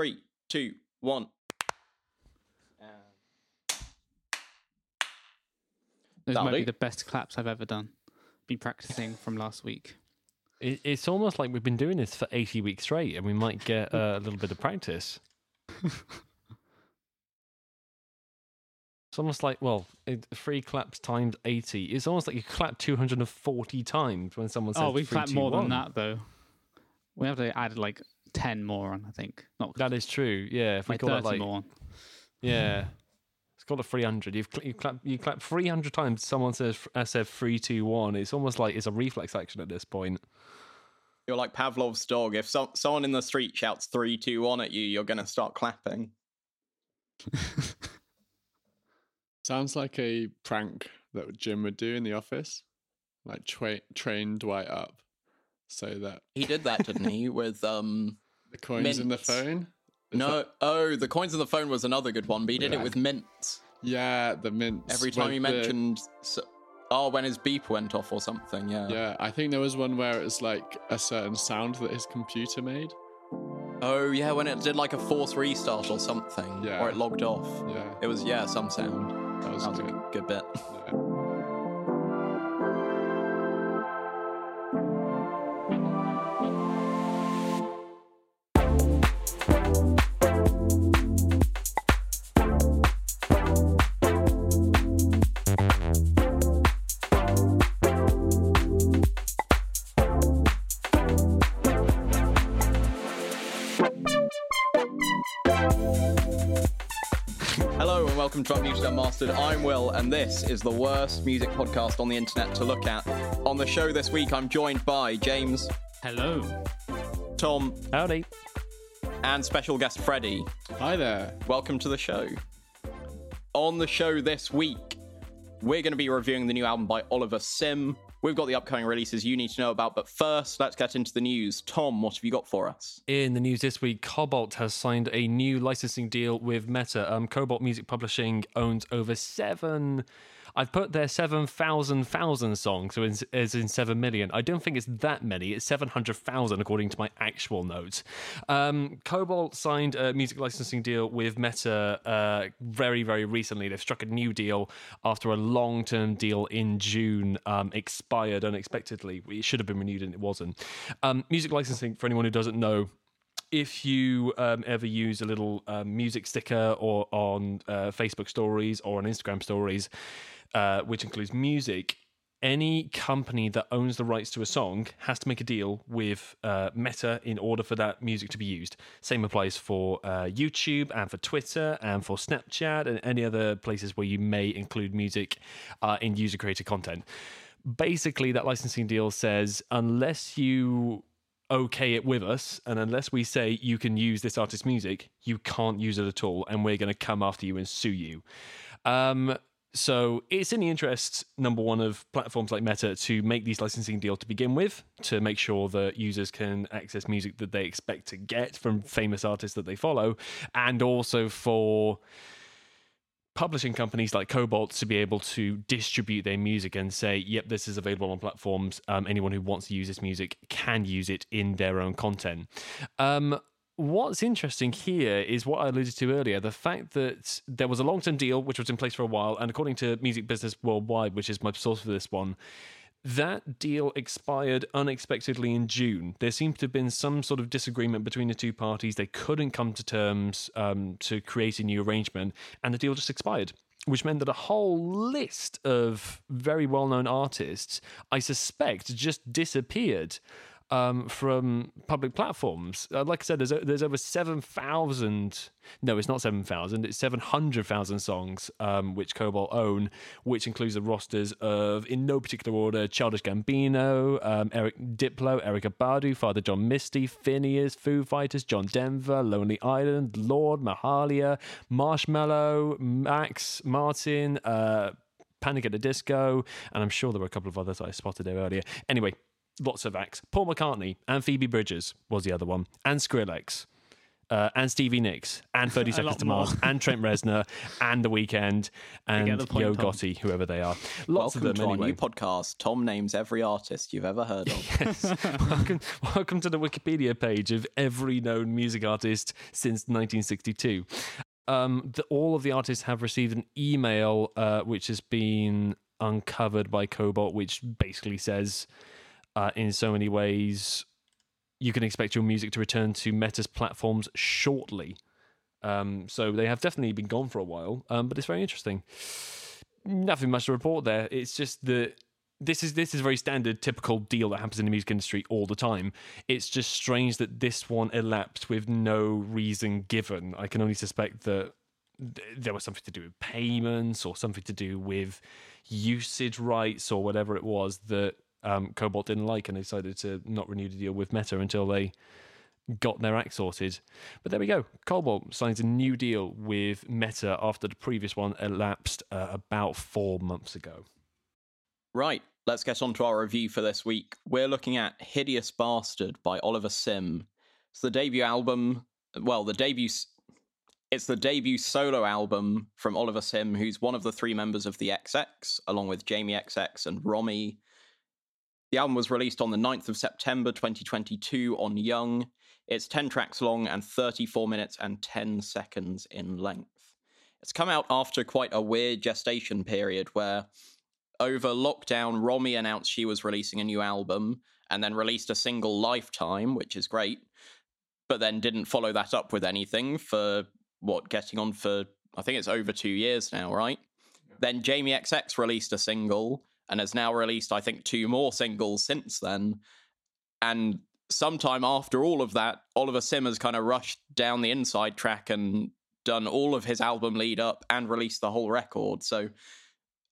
Three, two, one. Those That'll might be do. the best claps I've ever done. Been practicing from last week. It, it's almost like we've been doing this for 80 weeks straight and we might get uh, a little bit of practice. It's almost like, well, it, three claps times 80. It's almost like you clap 240 times when someone says Oh, we three, clapped two, more than that though. We have to add like ten more on. I think not That is true. Yeah. If we like call thirty it like, more. on. yeah. It's called a 300. You've cl- you clap you clap 300 times. Someone says uh, said three, two, one. It's almost like it's a reflex action at this point. You're like Pavlov's dog. If so- someone in the street shouts three, two, one at you, you're going to start clapping. Sounds like a prank that Jim would do in the office, like tra- train Dwight up so that He did that, didn't he? With um, the coins in the phone. Is no, that- oh, the coins in the phone was another good one, but he did it with mints. yeah, the mints. Every time he the- mentioned, so, oh, when his beep went off or something. Yeah. Yeah, I think there was one where it was like a certain sound that his computer made. Oh yeah, when it did like a force restart or something, Yeah. or it logged off. Yeah, It was yeah, some sound. that was, That was a good. good, good bit. Yeah. And this is the worst music podcast on the internet to look at. On the show this week, I'm joined by James, Hello. Tom, Howdy. and special guest Freddie. Hi there. Welcome to the show. On the show this week, we're going to be reviewing the new album by Oliver Sim. We've got the upcoming releases you need to know about, but first, let's get into the news. Tom, what have you got for us? In the news this week, Kobalt has signed a new licensing deal with Meta. Um, Kobalt Music Publishing owns over seven. I've put their seven thousand thousand songs, so it's, in seven million. I don't think it's that many. It's seven hundred thousand according to my actual notes. Um, Kobalt signed a music licensing deal with Meta uh, very, very recently. They've struck a new deal after a long-term deal in June um, expired unexpectedly. It should have been renewed and it wasn't. Um, music licensing, for anyone who doesn't know, if you um, ever use a little um, music sticker or on uh, Facebook stories or on Instagram stories, uh, which includes music, any company that owns the rights to a song has to make a deal with uh, Meta in order for that music to be used. Same applies for uh, YouTube and for Twitter and for Snapchat and any other places where you may include music uh, in user created content. Basically, that licensing deal says unless you okay it with us and unless we say you can use this artist's music you can't use it at all and we're going to come after you and sue you um, so it's in the interest number one of platforms like meta to make these licensing deals to begin with to make sure that users can access music that they expect to get from famous artists that they follow and also for publishing companies like Kobalt to be able to distribute their music and say, yep, this is available on platforms. Um, anyone who wants to use this music can use it in their own content. Um, what's interesting here is what I alluded to earlier the fact that there was a long term deal which was in place for a while, and according to Music Business Worldwide, which is my source for this one, that deal expired unexpectedly in June. There seems to have been some sort of disagreement between the two parties. They couldn't come to terms um, to create a new arrangement, and the deal just expired. Which meant that a whole list of very well known artists, I suspect, just disappeared um, from public platforms. Uh, like I said, there's, there's over 7,000, no, it's not 7,000, it's 700,000 songs um, which Kobalt own, which includes the rosters of, in no particular order, Childish Gambino, um, Eric Diplo, Erykah Badu, Father John Misty, Finneas, Foo Fighters, John Denver, Lonely Island, Lorde, Mahalia, Marshmello, Max, Martin, uh, Panic at the Disco, and I'm sure there were a couple of others I spotted there earlier. Anyway, lots of acts. Paul McCartney and Phoebe Bridgers was the other one, and Skrillex. uh, and Stevie Nicks, and 30 Seconds to Mars, and Trent Reznor, and The Weeknd, and the point, Yo Tom. Gotti, whoever they are. Lots Welcome of them to our anyway. new podcast. Tom names every artist you've ever heard of. Yes. welcome, welcome to the Wikipedia page of every known music artist since 1962. Um, the, all of the artists have received an email uh, which has been uncovered by Kobalt, which basically says, uh, in so many ways, you can expect your music to return to Meta's platforms shortly. Um, so they have definitely been gone for a while, um, but it's very interesting. Nothing much to report there. It's just that this is this is a very standard, typical deal that happens in the music industry all the time. It's just strange that this one elapsed with no reason given. I can only suspect that th- there was something to do with payments or something to do with usage rights or whatever it was that um, Kobalt didn't like and they decided to not renew the deal with Meta until they got their act sorted. But there we go. Kobalt signs a new deal with Meta after the previous one elapsed uh, about four months ago. Right, let's get on to our review for this week. We're looking at Hideous Bastard by Oliver Sim. It's the debut album, well, the debut. It's the debut solo album from Oliver Sim, who's one of the three members of the XX, along with Jamie XX and Romy. The album was released on the 9th of September 2022 on Young. It's 10 tracks long and 34 minutes and 10 seconds in length. It's come out after quite a weird gestation period where over lockdown, Romy announced she was releasing a new album and then released a single Lifetime, which is great, but then didn't follow that up with anything for what, getting on for, I think it's over two years now, right? Then Jamie XX released a single and has now released, I think, two more singles since then. And sometime after all of that, Oliver Simmers kind of rushed down the inside track and done all of his album lead up and released the whole record. So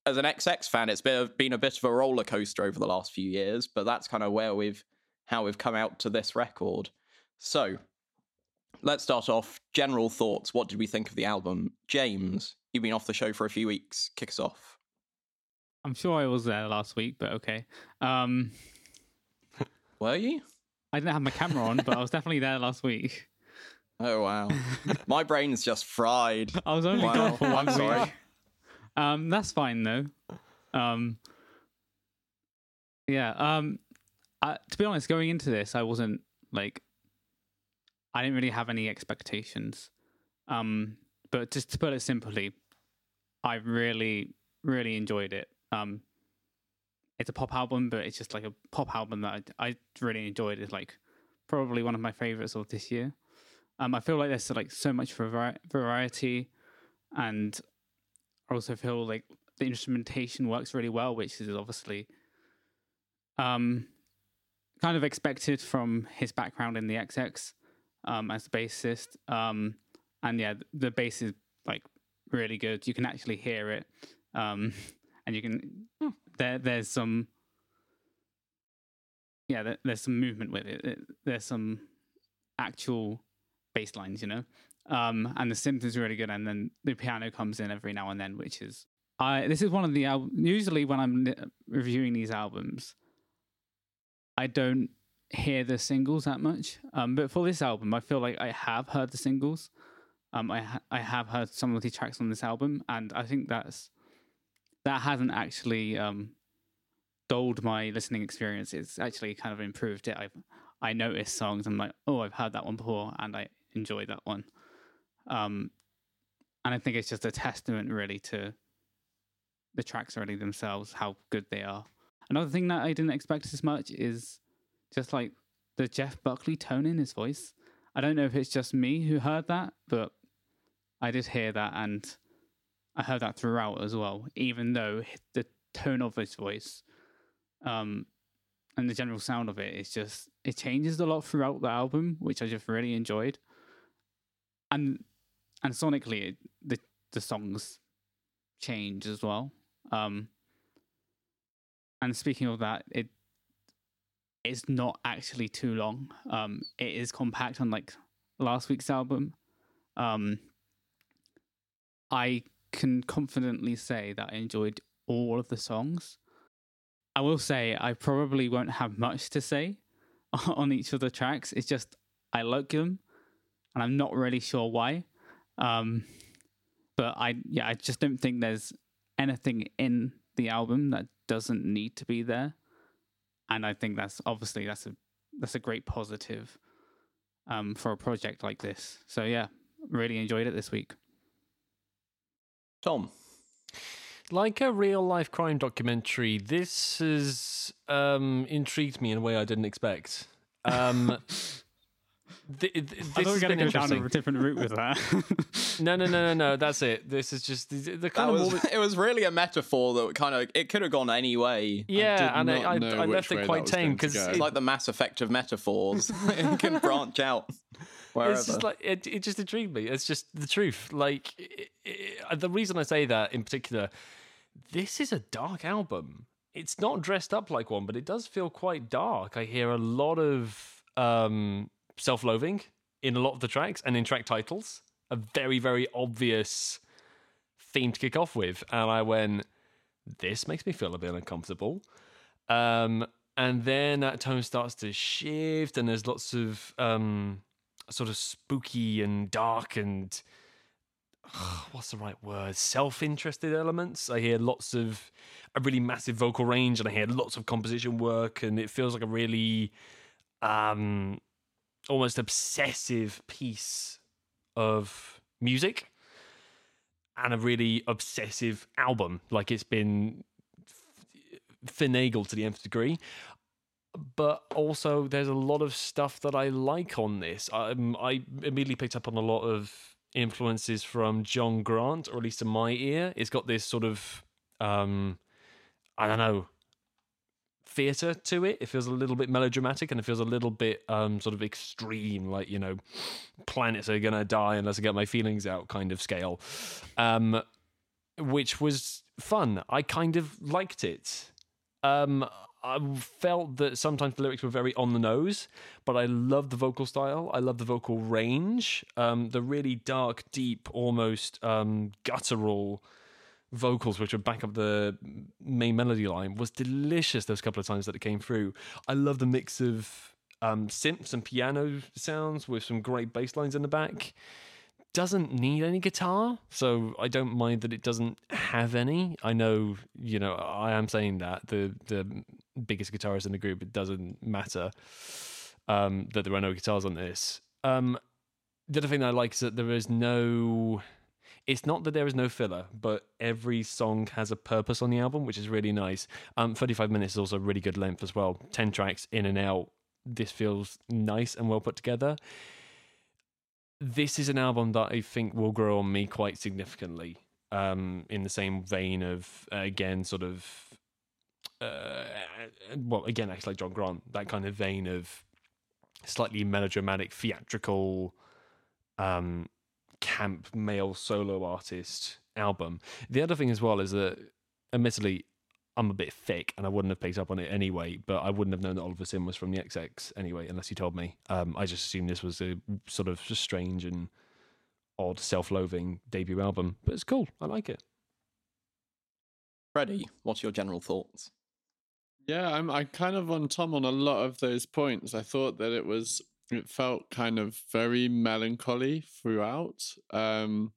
as an XX fan, it's been, been a bit of a roller coaster over the last few years, but that's kind of where we've how we've come out to this record. So let's start off. General thoughts. What did we think of the album? James, you've been off the show for a few weeks. Kick us off. I'm sure I was there last week, but okay. Um, Were you? I didn't have my camera on, but I was definitely there last week. Oh wow, my brain's just fried. I was only Wow. gone for one I'm sorry. week. Um, that's fine though. Um, yeah. Um, I, to be honest, going into this, I wasn't like, I didn't really have any expectations. Um, but just to put it simply, I really, really enjoyed it. Um, it's a pop album, but it's just like a pop album that I, I really enjoyed. It's like probably one of my favorites of this year. Um, I feel like there's like so much vari- variety, and I also feel like the instrumentation works really well, which is obviously um, kind of expected from his background in the XX um, as a bassist. Um, and yeah, the bass is like really good. You can actually hear it, um, and you can there. There's some yeah, there, there's some movement with it. it. There's some actual bass lines, you know. Um, and the synth is really good, and then the piano comes in every now and then, which is I. This is one of the al- usually when I'm li- reviewing these albums, I don't hear the singles that much. Um, but for this album, I feel like I have heard the singles. Um, I ha- I have heard some of the tracks on this album, and I think that's that hasn't actually um dulled my listening experience. It's actually kind of improved it. I've I notice songs. I'm like, oh, I've heard that one before, and I enjoy that one. Um, and I think it's just a testament, really, to the tracks already themselves, how good they are. Another thing that I didn't expect as much is just like the Jeff Buckley tone in his voice. I don't know if it's just me who heard that, but I did hear that, and I heard that throughout as well. Even though the tone of his voice, um, and the general sound of it is just it changes a lot throughout the album, which I just really enjoyed. And and sonically, the the songs change as well. Um, and speaking of that, it it's not actually too long. Um, it is compact, unlike last week's album. Um, I can confidently say that I enjoyed all of the songs. I will say I probably won't have much to say on each of the tracks. It's just I like them, and I'm not really sure why. Um, but I yeah, I just don't think there's anything in the album that doesn't need to be there, and I think that's obviously that's a that's a great positive um, for a project like this. So yeah, really enjoyed it this week. Tom, like a real life crime documentary, this has um, intrigued me in a way I didn't expect. Um, th- th- this I thought we has were going to go down a different route with that. No, no, no, no, no. That's it. This is just the, the that kind of was more. it was really a metaphor that kind of it could have gone any way. Yeah, did and I, I, I left it quite tame because go. It's like the mass effect of metaphors. it can branch out wherever. It's just like it, it just intrigued me. It's just the truth. Like it, it, the reason I say that in particular, this is a dark album. It's not dressed up like one, but it does feel quite dark. I hear a lot of um, self-loathing in a lot of the tracks and in track titles. A very, very obvious theme to kick off with, and I went, "This makes me feel a bit uncomfortable." Um, and then that tone starts to shift, and there's lots of um, sort of spooky and dark and what's the right word? Self-interested elements. I hear lots of a really massive vocal range, and I hear lots of composition work, and it feels like a really um, almost obsessive piece of music and a really obsessive album. Like it's been finagled to the nth degree but also there's a lot of stuff that I like on this. Um, I immediately picked up on a lot of influences from John Grant, or at least in my ear. It's got this sort of, um, I don't know, theatre to it. It feels a little bit melodramatic and it feels a little bit um, sort of extreme, like, you know, planets are going to die unless I get my feelings out kind of scale, um, which was fun. I kind of liked it. Um, I felt that sometimes the lyrics were very on the nose, but I love the vocal style. I love the vocal range. Um, the really dark, deep, almost um, guttural vocals, which would back up the main melody line, was delicious. Those couple of times that it came through. I love the mix of um, synths and piano sounds with some great bass lines in the back doesn't need any guitar, so I don't mind that it doesn't have any. I know, you know, I am saying that the the biggest guitarist in the group, it doesn't matter um, that there are no guitars on this. Um, the other thing I like is that there is no. It's not that there is no filler, but every song has a purpose on the album, which is really nice. Um, 35 minutes is also a really good length as well. 10 tracks in and out. This feels nice and well put together this is an album that I think will grow on me quite significantly. Um, in the same vein of uh, again, sort of, uh, well, again, actually like John Grant, that kind of vein of slightly melodramatic, theatrical, um, camp male solo artist album. The other thing as well is that, admittedly, I'm a bit thick and I wouldn't have picked up on it anyway, but I wouldn't have known that Oliver Sim was from the XX anyway, unless you told me. Um, I just assumed this was a sort of strange and odd, self loathing debut album, but it's cool. I like it. Freddie, what's your general thoughts? Yeah, I'm I kind of on Tom on a lot of those points. I thought that it was it felt kind of very melancholy throughout. Um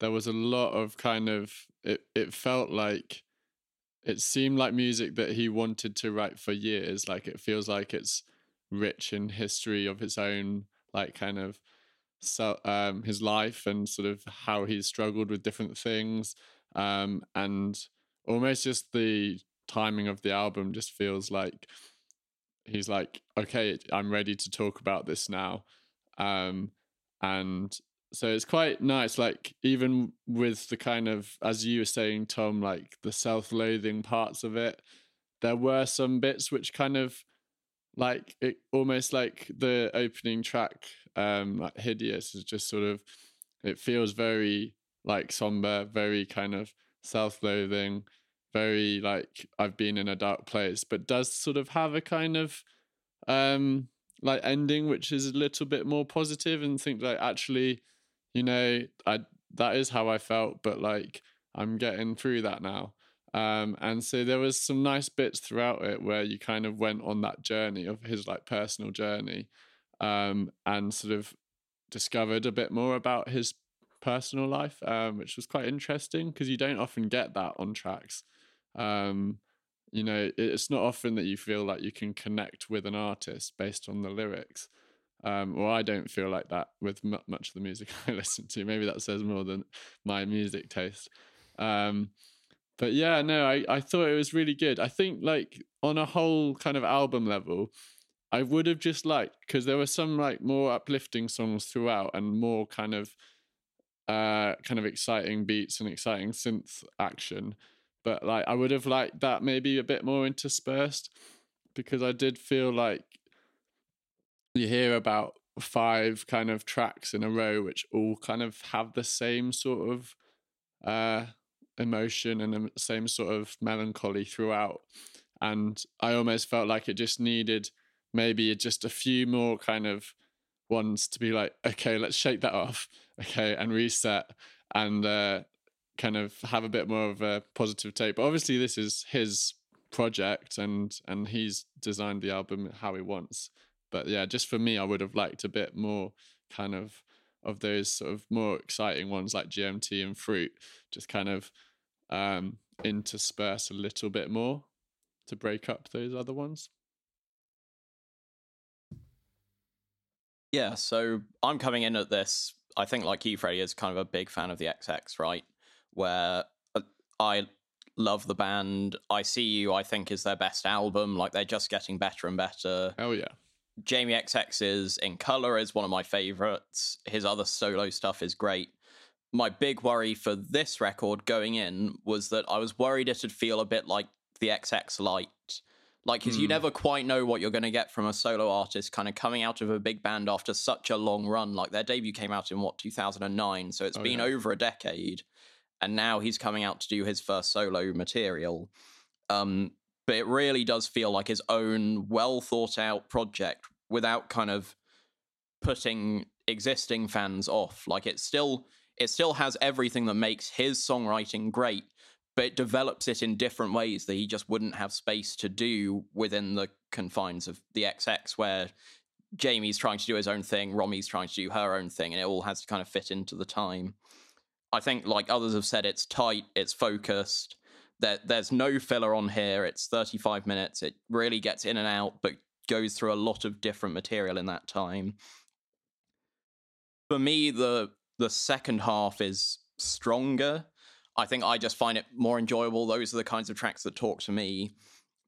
there was a lot of kind of it it felt like it seemed like music that he wanted to write for years. Like it feels like it's rich in history of his own, like kind of so um his life and sort of how he's struggled with different things. Um and almost just the timing of the album just feels like he's like okay i'm ready to talk about this now. Um and so it's quite nice like even with the kind of as you were saying tom like the self-loathing parts of it there were some bits which kind of like it almost like the opening track um like hideous is just sort of it feels very like somber very kind of self-loathing very like I've been in a dark place, but does sort of have a kind of um like ending which is a little bit more positive and think like actually, you know, I that is how I felt, but like I'm getting through that now. Um and so there was some nice bits throughout it where you kind of went on that journey of his like personal journey um and sort of discovered a bit more about his personal life, um, which was quite interesting because you don't often get that on tracks. Um, you know, it's not often that you feel like you can connect with an artist based on the lyrics. Um, or I don't feel like that with m- much of the music I listen to. Maybe that says more than my music taste. Um, but yeah, no, I, I thought it was really good. I think like on a whole kind of album level, I would have just liked because there were some like more uplifting songs throughout and more kind of uh kind of exciting beats and exciting synth action. But like I would have liked that maybe a bit more interspersed because I did feel like you hear about five kind of tracks in a row which all kind of have the same sort of uh emotion and the same sort of melancholy throughout. And i almost felt like it just needed maybe just a few more kind of ones to be like okay let's shake that off. Okay and reset. And uh kind of have a bit more of a positive take but obviously this is his project and and he's designed the album how he wants but yeah, just for me, I would have liked a bit more kind of of those sort of more exciting ones like GMT and Fruit, just kind of um, intersperse a little bit more to break up those other ones. Yeah, so I'm coming in at this. I think, like you, Freddie, is kind of a big fan of the XX, right? Where uh, I love the band. I See You, I think, is their best album. Like, they're just getting better and better. Oh, yeah. Jamie XX's In Color is one of my favorites. His other solo stuff is great. My big worry for this record going in was that I was worried it'd feel a bit like the XX Light. Like, because mm. you never quite know what you're going to get from a solo artist kind of coming out of a big band after such a long run. Like, their debut came out in what, 2009? So it's oh, been yeah. over a decade. And now he's coming out to do his first solo material. Um, but it really does feel like his own well thought out project without kind of putting existing fans off. Like it still it still has everything that makes his songwriting great, but it develops it in different ways that he just wouldn't have space to do within the confines of the XX where Jamie's trying to do his own thing, Romy's trying to do her own thing, and it all has to kind of fit into the time. I think, like others have said, it's tight, it's focused, there, there's no filler on here. It's 35 minutes. It really gets in and out, but goes through a lot of different material in that time. For me, the the second half is stronger. I think I just find it more enjoyable. Those are the kinds of tracks that talk to me.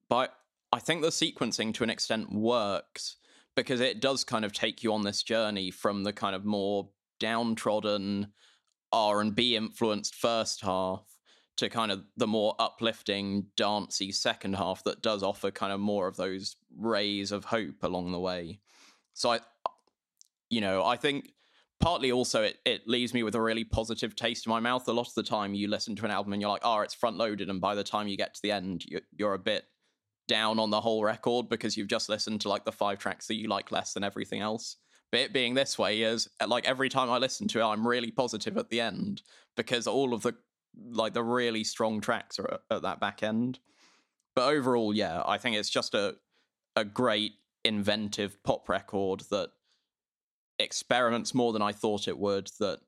But I think the sequencing to an extent works because it does kind of take you on this journey from the kind of more downtrodden R&B influenced first half to kind of the more uplifting, dancey second half that does offer kind of more of those rays of hope along the way. So I, you know, I think partly also it, it leaves me with a really positive taste in my mouth. A lot of the time you listen to an album and you're like, oh, it's front loaded. And by the time you get to the end, you're, you're a bit down on the whole record because you've just listened to like the five tracks that you like less than everything else. It being this way is uh, like every time I listen to it, I'm really positive at the end because all of the like the really strong tracks are at, at that back end. But overall, yeah, I think it's just a a great inventive pop record that experiments more than I thought it would, that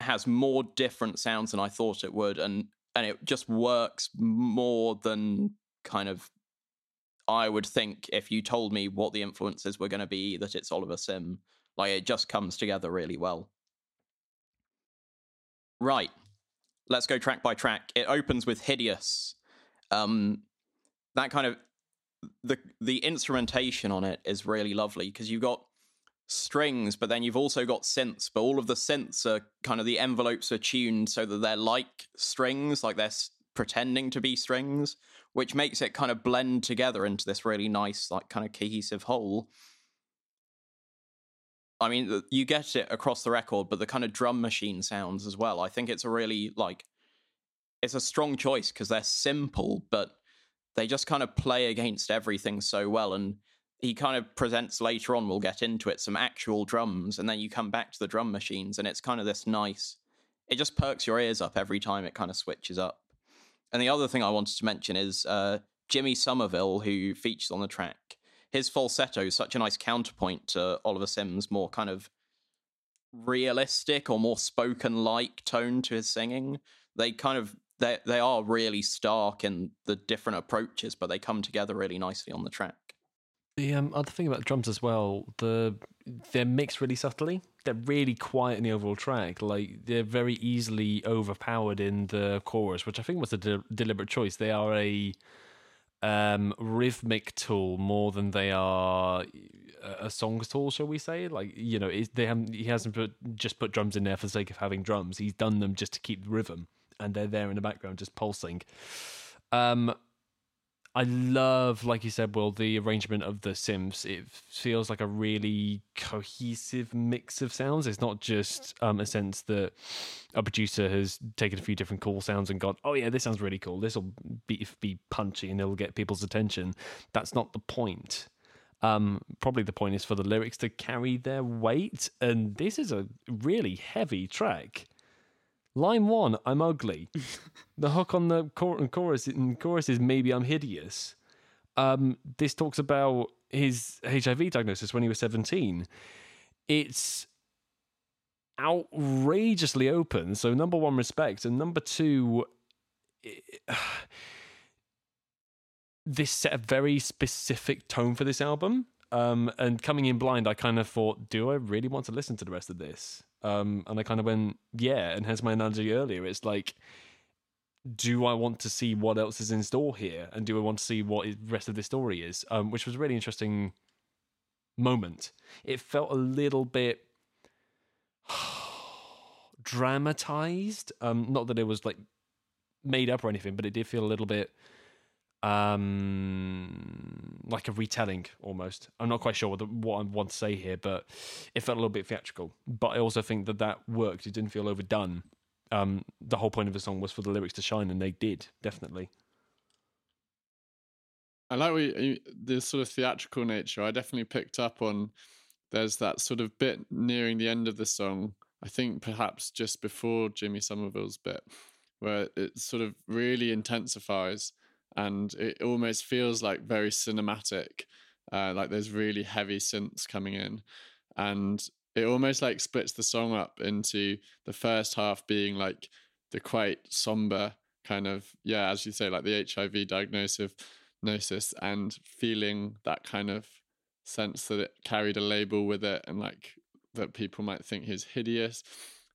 has more different sounds than I thought it would, and and it just works more than kind of I would think if you told me what the influences were going to be that it's Oliver Sim. Like it just comes together really well. Right let's go track by track. It opens with Hideous. Um, that kind of the the instrumentation on it is really lovely because you've got strings, but then you've also got synths. But all of the synths are kind of the envelopes are tuned so that they're like strings, like they're pretending to be strings, which makes it kind of blend together into this really nice, like kind of cohesive whole. I mean, you get it across the record, but the kind of drum machine sounds as well. I think it's a really like it's a strong choice because they're simple, but they just kind of play against everything so well. And he kind of presents later on, we'll get into it, some actual drums, and then you come back to the drum machines, and it's kind of this nice. It just perks your ears up every time it kind of switches up. And the other thing I wanted to mention is uh, Jimmy Somerville, who features on the track his falsetto is such a nice counterpoint to Oliver Sims' more kind of realistic or more spoken like tone to his singing. They kind of they they are really stark in the different approaches, but they come together really nicely on the track. The um, other thing about drums as well, the they're mixed really subtly. They're really quiet in the overall track. Like they're very easily overpowered in the chorus, which I think was a de- deliberate choice. They are a um, rhythmic tool more than they are a song tool, shall we say? Like you know, they haven't. He hasn't put just put drums in there for the sake of having drums. He's done them just to keep the rhythm, and they're there in the background just pulsing. Um, I love, like you said, Will, the arrangement of the synths. It feels like a really cohesive mix of sounds. It's not just um, a sense that a producer has taken a few different cool sounds and gone, "Oh yeah, this sounds really cool. This will be be punchy and it'll get people's attention." That's not the point. Um, probably the point is for the lyrics to carry their weight, and this is a really heavy track. Line one, I'm ugly. the hook on the chorus in chorus is maybe I'm hideous. Um, this talks about his HIV diagnosis when he was 17. It's outrageously open. So number one, respect, and number two. It, this set a very specific tone for this album. Um, and coming in blind, I kind of thought, do I really want to listen to the rest of this? Um, and I kind of went, yeah. And hence my analogy earlier. It's like, do I want to see what else is in store here? And do I want to see what the rest of the story is? Um, which was a really interesting moment. It felt a little bit dramatized. Um, not that it was like made up or anything, but it did feel a little bit um like a retelling almost. I'm not quite sure what, the, what i want to say here but it felt a little bit theatrical. But i also think that that worked it didn't feel overdone. Um the whole point of the song was for the lyrics to shine and they did definitely. I like the sort of theatrical nature. I definitely picked up on there's that sort of bit nearing the end of the song i think perhaps just before jimmy somerville's bit where it sort of really intensifies and it almost feels like very cinematic. Uh, like there's really heavy synths coming in, and it almost like splits the song up into the first half being like the quite somber kind of yeah, as you say, like the HIV diagnosis, gnosis, and feeling that kind of sense that it carried a label with it, and like that people might think he's hideous,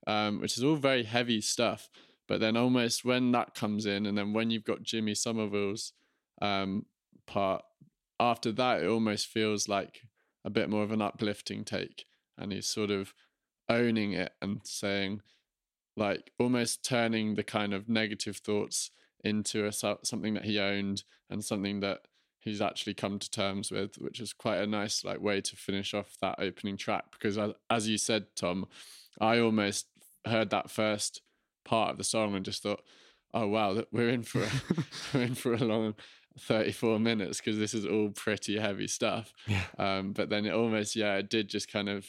um, which is all very heavy stuff. But then almost when that comes in, and then when you've got Jimmy Somerville's um, part, after that, it almost feels like a bit more of an uplifting take. And he's sort of owning it and saying, like, almost turning the kind of negative thoughts into a, something that he owned and something that he's actually come to terms with, which is quite a nice like way to finish off that opening track. Because as you said, Tom, I almost heard that first part of the song and just thought, oh wow, that we're in for a, we're in for a long 34 minutes because this is all pretty heavy stuff. Yeah. Um, but then it almost yeah, it did just kind of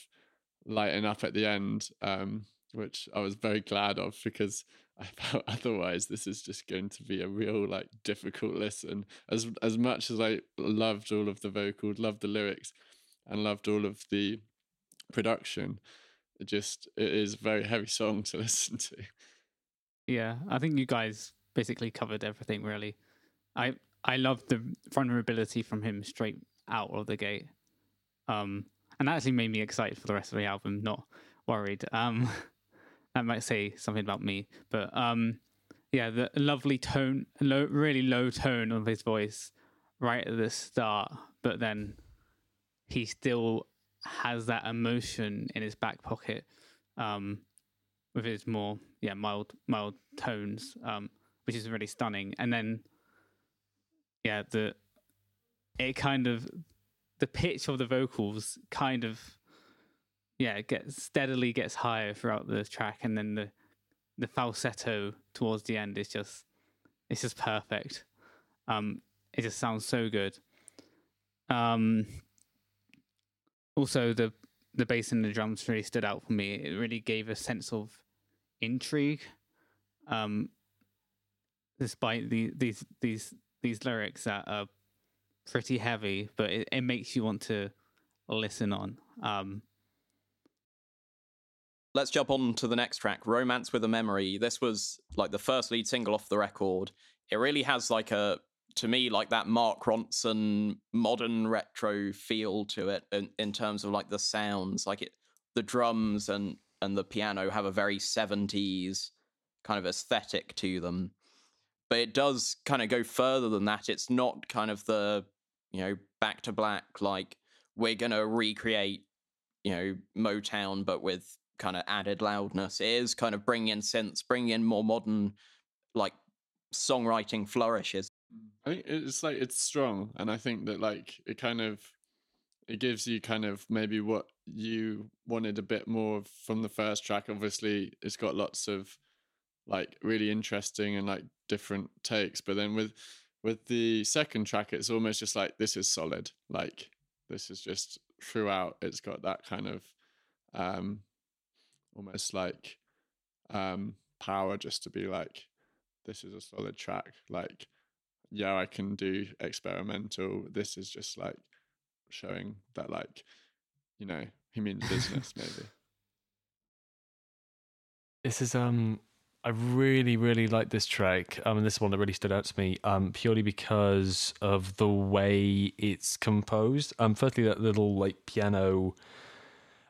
lighten up at the end, um, which I was very glad of because I felt otherwise this is just going to be a real like difficult listen. As as much as I loved all of the vocals, loved the lyrics, and loved all of the production, it just it is a very heavy song to listen to. Yeah, I think you guys basically covered everything really. I I love the vulnerability from him straight out of the gate. Um and that actually made me excited for the rest of the album, not worried. Um that might say something about me, but um yeah, the lovely tone, low, really low tone of his voice right at the start, but then he still has that emotion in his back pocket. Um with his more yeah mild mild tones, um, which is really stunning. And then yeah, the it kind of the pitch of the vocals kind of yeah gets steadily gets higher throughout the track, and then the the falsetto towards the end is just it's just perfect. Um, it just sounds so good. Um, also the the bass and the drums really stood out for me. It really gave a sense of intrigue, um, despite the, these these these lyrics that are pretty heavy, but it, it makes you want to listen on. Um, let's jump on to the next track, Romance with a Memory. This was like the first lead single off the record. It really has like a to me like that Mark Ronson modern retro feel to it in, in terms of like the sounds, like it the drums and and the piano have a very 70s kind of aesthetic to them. But it does kind of go further than that. It's not kind of the, you know, back to black like we're going to recreate, you know, Motown but with kind of added loudness. It is kind of bringing in synths, bringing in more modern like songwriting flourishes. I think it's like it's strong, and I think that like it kind of it gives you kind of maybe what you wanted a bit more from the first track. Obviously, it's got lots of like really interesting and like different takes, but then with with the second track, it's almost just like this is solid. Like this is just throughout. It's got that kind of um almost like um power just to be like this is a solid track. Like yeah, I can do experimental. This is just like showing that, like, you know, he means business, maybe. This is um I really, really like this track. Um, and this one that really stood out to me, um, purely because of the way it's composed. Um, firstly, that little like piano,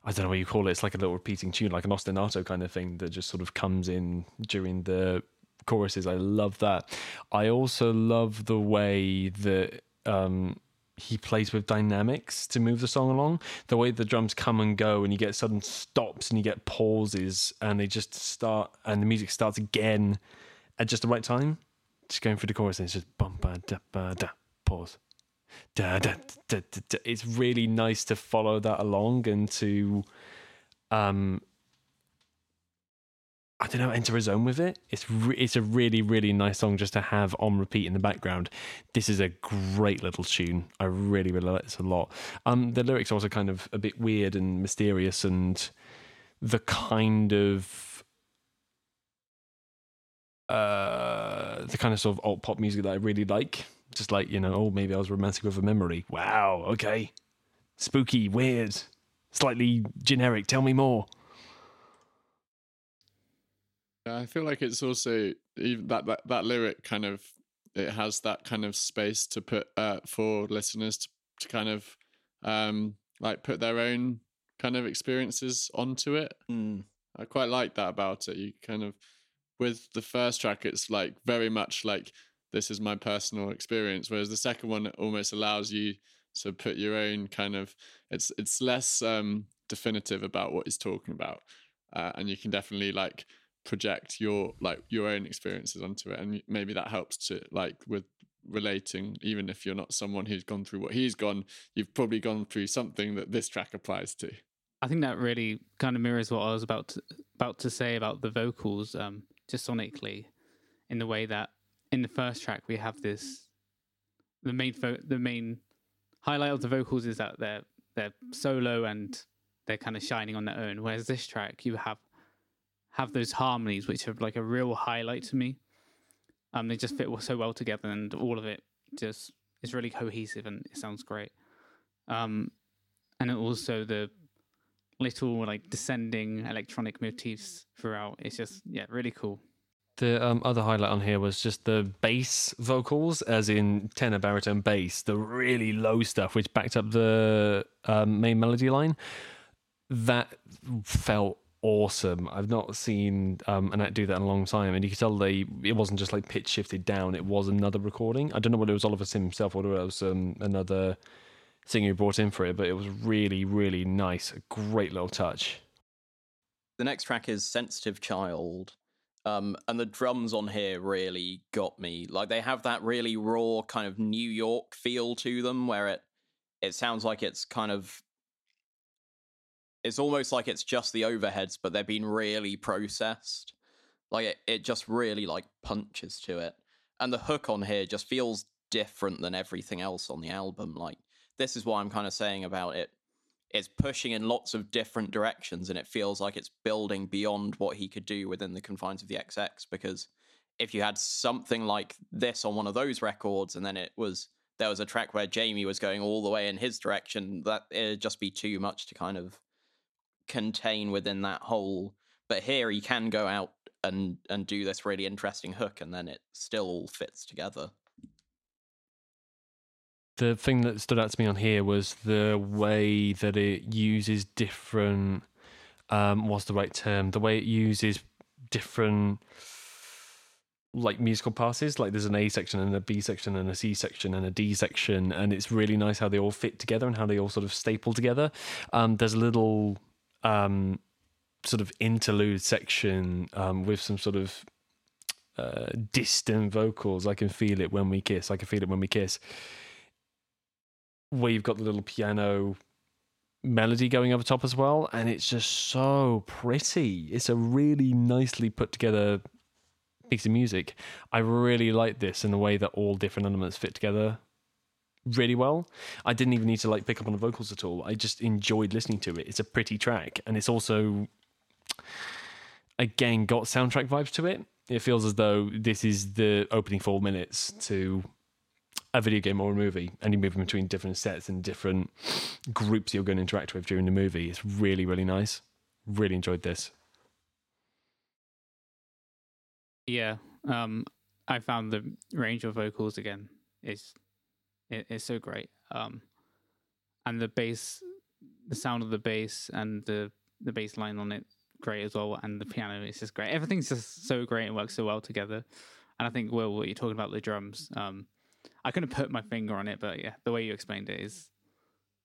I don't know what you call it. It's like a little repeating tune, like an ostinato kind of thing that just sort of comes in during the choruses. I love that. I also love the way that um, he plays with dynamics to move the song along. The way the drums come and go, and you get sudden stops, and you get pauses, and they just start, and the music starts again at just the right time. Just going through the chorus, and it's just bum ba da ba da pause. Da, da, da, da, da. It's really nice to follow that along and to um I don't know, enter a zone with it. It's re- it's a really really nice song just to have on repeat in the background. This is a great little tune. I really really like this a lot. Um, the lyrics are also kind of a bit weird and mysterious, and the kind of uh the kind of sort of alt pop music that I really like. Just like you know, oh maybe I was romantic with a memory. Wow, okay, spooky, weird, slightly generic. Tell me more. Yeah, I feel like it's also even that, that that lyric kind of it has that kind of space to put uh, for listeners to, to kind of um like put their own kind of experiences onto it. Mm. I quite like that about it. You kind of with the first track, it's like very much like this is my personal experience, whereas the second one almost allows you to put your own kind of it's it's less um definitive about what he's talking about, uh, and you can definitely like project your like your own experiences onto it and maybe that helps to like with relating even if you're not someone who's gone through what he's gone you've probably gone through something that this track applies to I think that really kind of mirrors what I was about to, about to say about the vocals, um, just sonically, in the way that in the first track we have this the main vo- the main highlight of the vocals is that they're they're solo and they're kind of shining on their own. Whereas this track you have have those harmonies, which are like a real highlight to me. Um, they just fit so well together, and all of it just is really cohesive, and it sounds great. Um, and also the little like descending electronic motifs throughout. It's just yeah, really cool. The um, other highlight on here was just the bass vocals, as in tenor, baritone, bass, the really low stuff, which backed up the um, main melody line. That felt awesome. I've not seen um, an act do that in a long time, and you could tell they it wasn't just like pitch shifted down; it was another recording. I don't know whether it was Oliver Sim himself or whether it was um, another singer who brought in for it, but it was really, really nice. A great little touch. The next track is Sensitive Child. Um, and the drums on here really got me. Like they have that really raw kind of New York feel to them where it it sounds like it's kind of it's almost like it's just the overheads, but they've been really processed. Like it, it just really like punches to it. And the hook on here just feels different than everything else on the album. Like this is what I'm kind of saying about it. It's pushing in lots of different directions, and it feels like it's building beyond what he could do within the confines of the XX. Because if you had something like this on one of those records, and then it was there was a track where Jamie was going all the way in his direction, that it'd just be too much to kind of contain within that hole. But here he can go out and and do this really interesting hook, and then it still all fits together. The thing that stood out to me on here was the way that it uses different. Um, what's the right term? The way it uses different like musical passes like there's an a section and a b section and a c section and a d section and it's really nice how they all fit together and how they all sort of staple together um, there's a little um, sort of interlude section um, with some sort of uh, distant vocals. I can feel it when we kiss. I can feel it when we kiss. Where you've got the little piano melody going over top as well and it's just so pretty. It's a really nicely put together piece of music. I really like this in the way that all different elements fit together really well. I didn't even need to like pick up on the vocals at all. I just enjoyed listening to it. It's a pretty track and it's also again got soundtrack vibes to it. It feels as though this is the opening 4 minutes to a video game or a movie and you move between different sets and different groups you're going to interact with during the movie. It's really really nice. Really enjoyed this. Yeah, um, I found the range of vocals again is it, it's so great. Um, and the bass, the sound of the bass and the the bass line on it, great as well. And the piano is just great. Everything's just so great and works so well together. And I think Will, what you're talking about the drums, um, I couldn't put my finger on it, but yeah, the way you explained it is,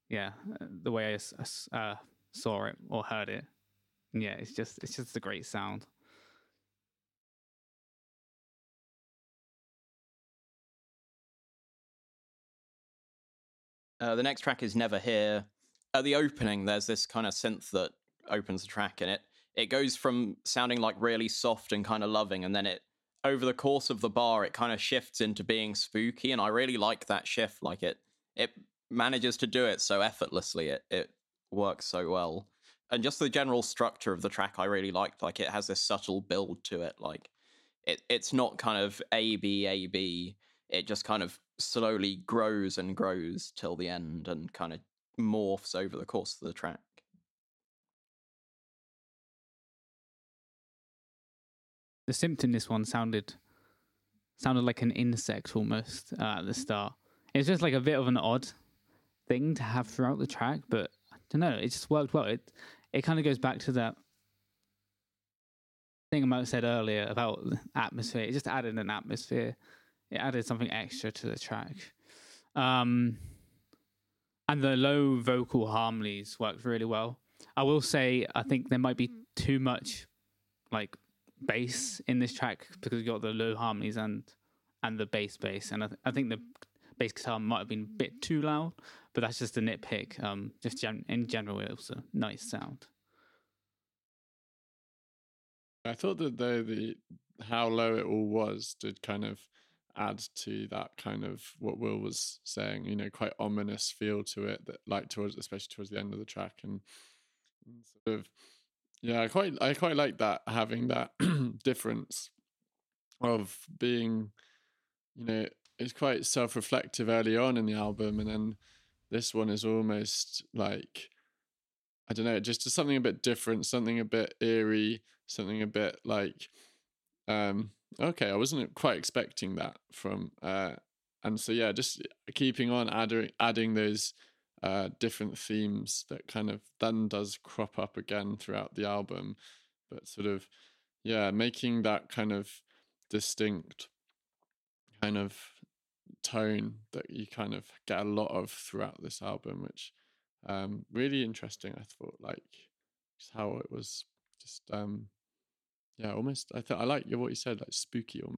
yeah, uh, the way I uh, saw it or heard it, yeah, it's just it's just a great sound. Uh, the next track is Never Here. At the opening, there's this kind of synth that opens the track, and it it goes from sounding like really soft and kind of loving, and then it over the course of the bar, it kind of shifts into being spooky, and I really like that shift. Like it it manages to do it so effortlessly. It it works so well, and just the general structure of the track, I really liked. Like it has this subtle build to it. Like it it's not kind of A B A B. It just kind of slowly grows and grows till the end and kind of morphs over the course of the track. The symptom this one sounded sounded like an insect almost uh, at the start. It's just like a bit of an odd thing to have throughout the track, but I don't know, it just worked well. It it kind of goes back to that thing I might have said earlier about atmosphere. It just added an atmosphere it added something extra to the track. Um, and the low vocal harmonies worked really well. I will say, I think there might be too much like bass in this track because you got the low harmonies and and the bass bass, and I, th- I think the bass guitar might have been a bit too loud, but that's just a nitpick. Um, just gen- in general, it was a nice sound. I thought that the the how low it all was did kind of add to that kind of what Will was saying, you know, quite ominous feel to it that like towards especially towards the end of the track and, and sort of yeah, I quite I quite like that having that difference of being you know, it's quite self-reflective early on in the album and then this one is almost like I don't know, just something a bit different, something a bit eerie, something a bit like um Okay, I wasn't quite expecting that from, uh, and so yeah, just keeping on adding adding those uh, different themes that kind of then does crop up again throughout the album, but sort of yeah, making that kind of distinct kind of tone that you kind of get a lot of throughout this album, which um really interesting. I thought like how it was just um yeah, almost. I I like what you said, like spooky. Or...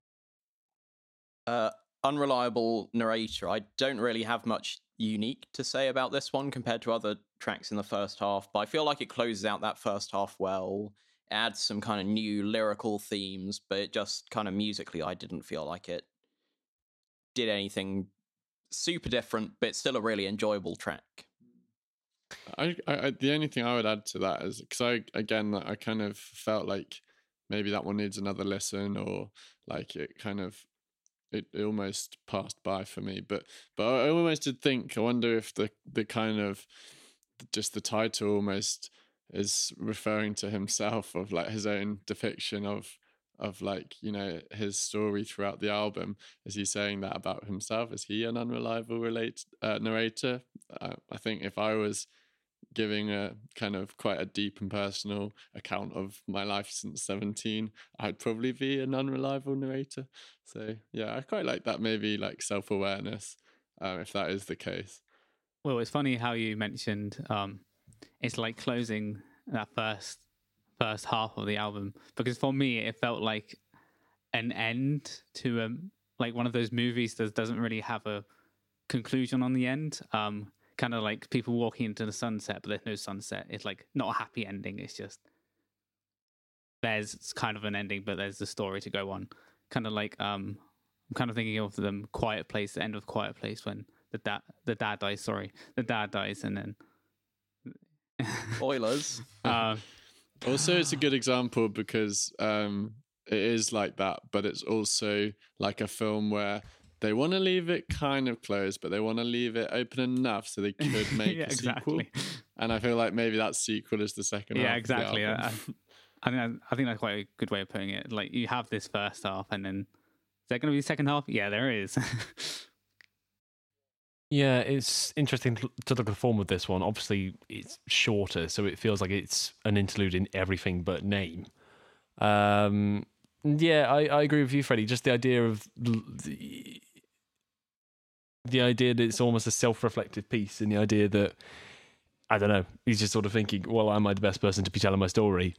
Uh, unreliable narrator. I don't really have much unique to say about this one compared to other tracks in the first half, but I feel like it closes out that first half well. adds some kind of new lyrical themes, but it just kind of musically, I didn't feel like it did anything super different, but still a really enjoyable track. I, I the only thing I would add to that is because I again I kind of felt like maybe that one needs another listen or like it kind of it, it almost passed by for me but but I almost did think I wonder if the the kind of just the title almost is referring to himself of like his own depiction of of like you know his story throughout the album. Is he saying that about himself? Is he an unreliable relate uh, narrator? Uh, i think if i was giving a kind of quite a deep and personal account of my life since 17 i'd probably be an unreliable narrator so yeah i quite like that maybe like self-awareness um, if that is the case Well, it's funny how you mentioned um, it's like closing that first first half of the album because for me it felt like an end to um like one of those movies that doesn't really have a conclusion on the end. Um, kind of like people walking into the sunset, but there's no sunset. It's like not a happy ending. It's just there's kind of an ending, but there's the story to go on. Kind of like um, I'm kind of thinking of them Quiet Place, the end of Quiet Place when the dad the dad dies. Sorry, the dad dies, and then Spoilers. uh, Also, it's a good example because um, it is like that, but it's also like a film where they want to leave it kind of closed, but they want to leave it open enough so they could make yeah, a sequel. exactly. And I feel like maybe that sequel is the second Yeah, half. of the exactly. I, I, album. I think I think that's quite a good way of putting it. Like you have this first half, and then is there going to be a second half? Yeah, there is. Yeah, it's interesting to to look at the form of this one. Obviously, it's shorter, so it feels like it's an interlude in everything but name. Um, yeah, I, I agree with you, Freddie. Just the idea of the, the idea that it's almost a self-reflective piece, and the idea that I don't know, he's just sort of thinking, "Well, am I the best person to be telling my story?"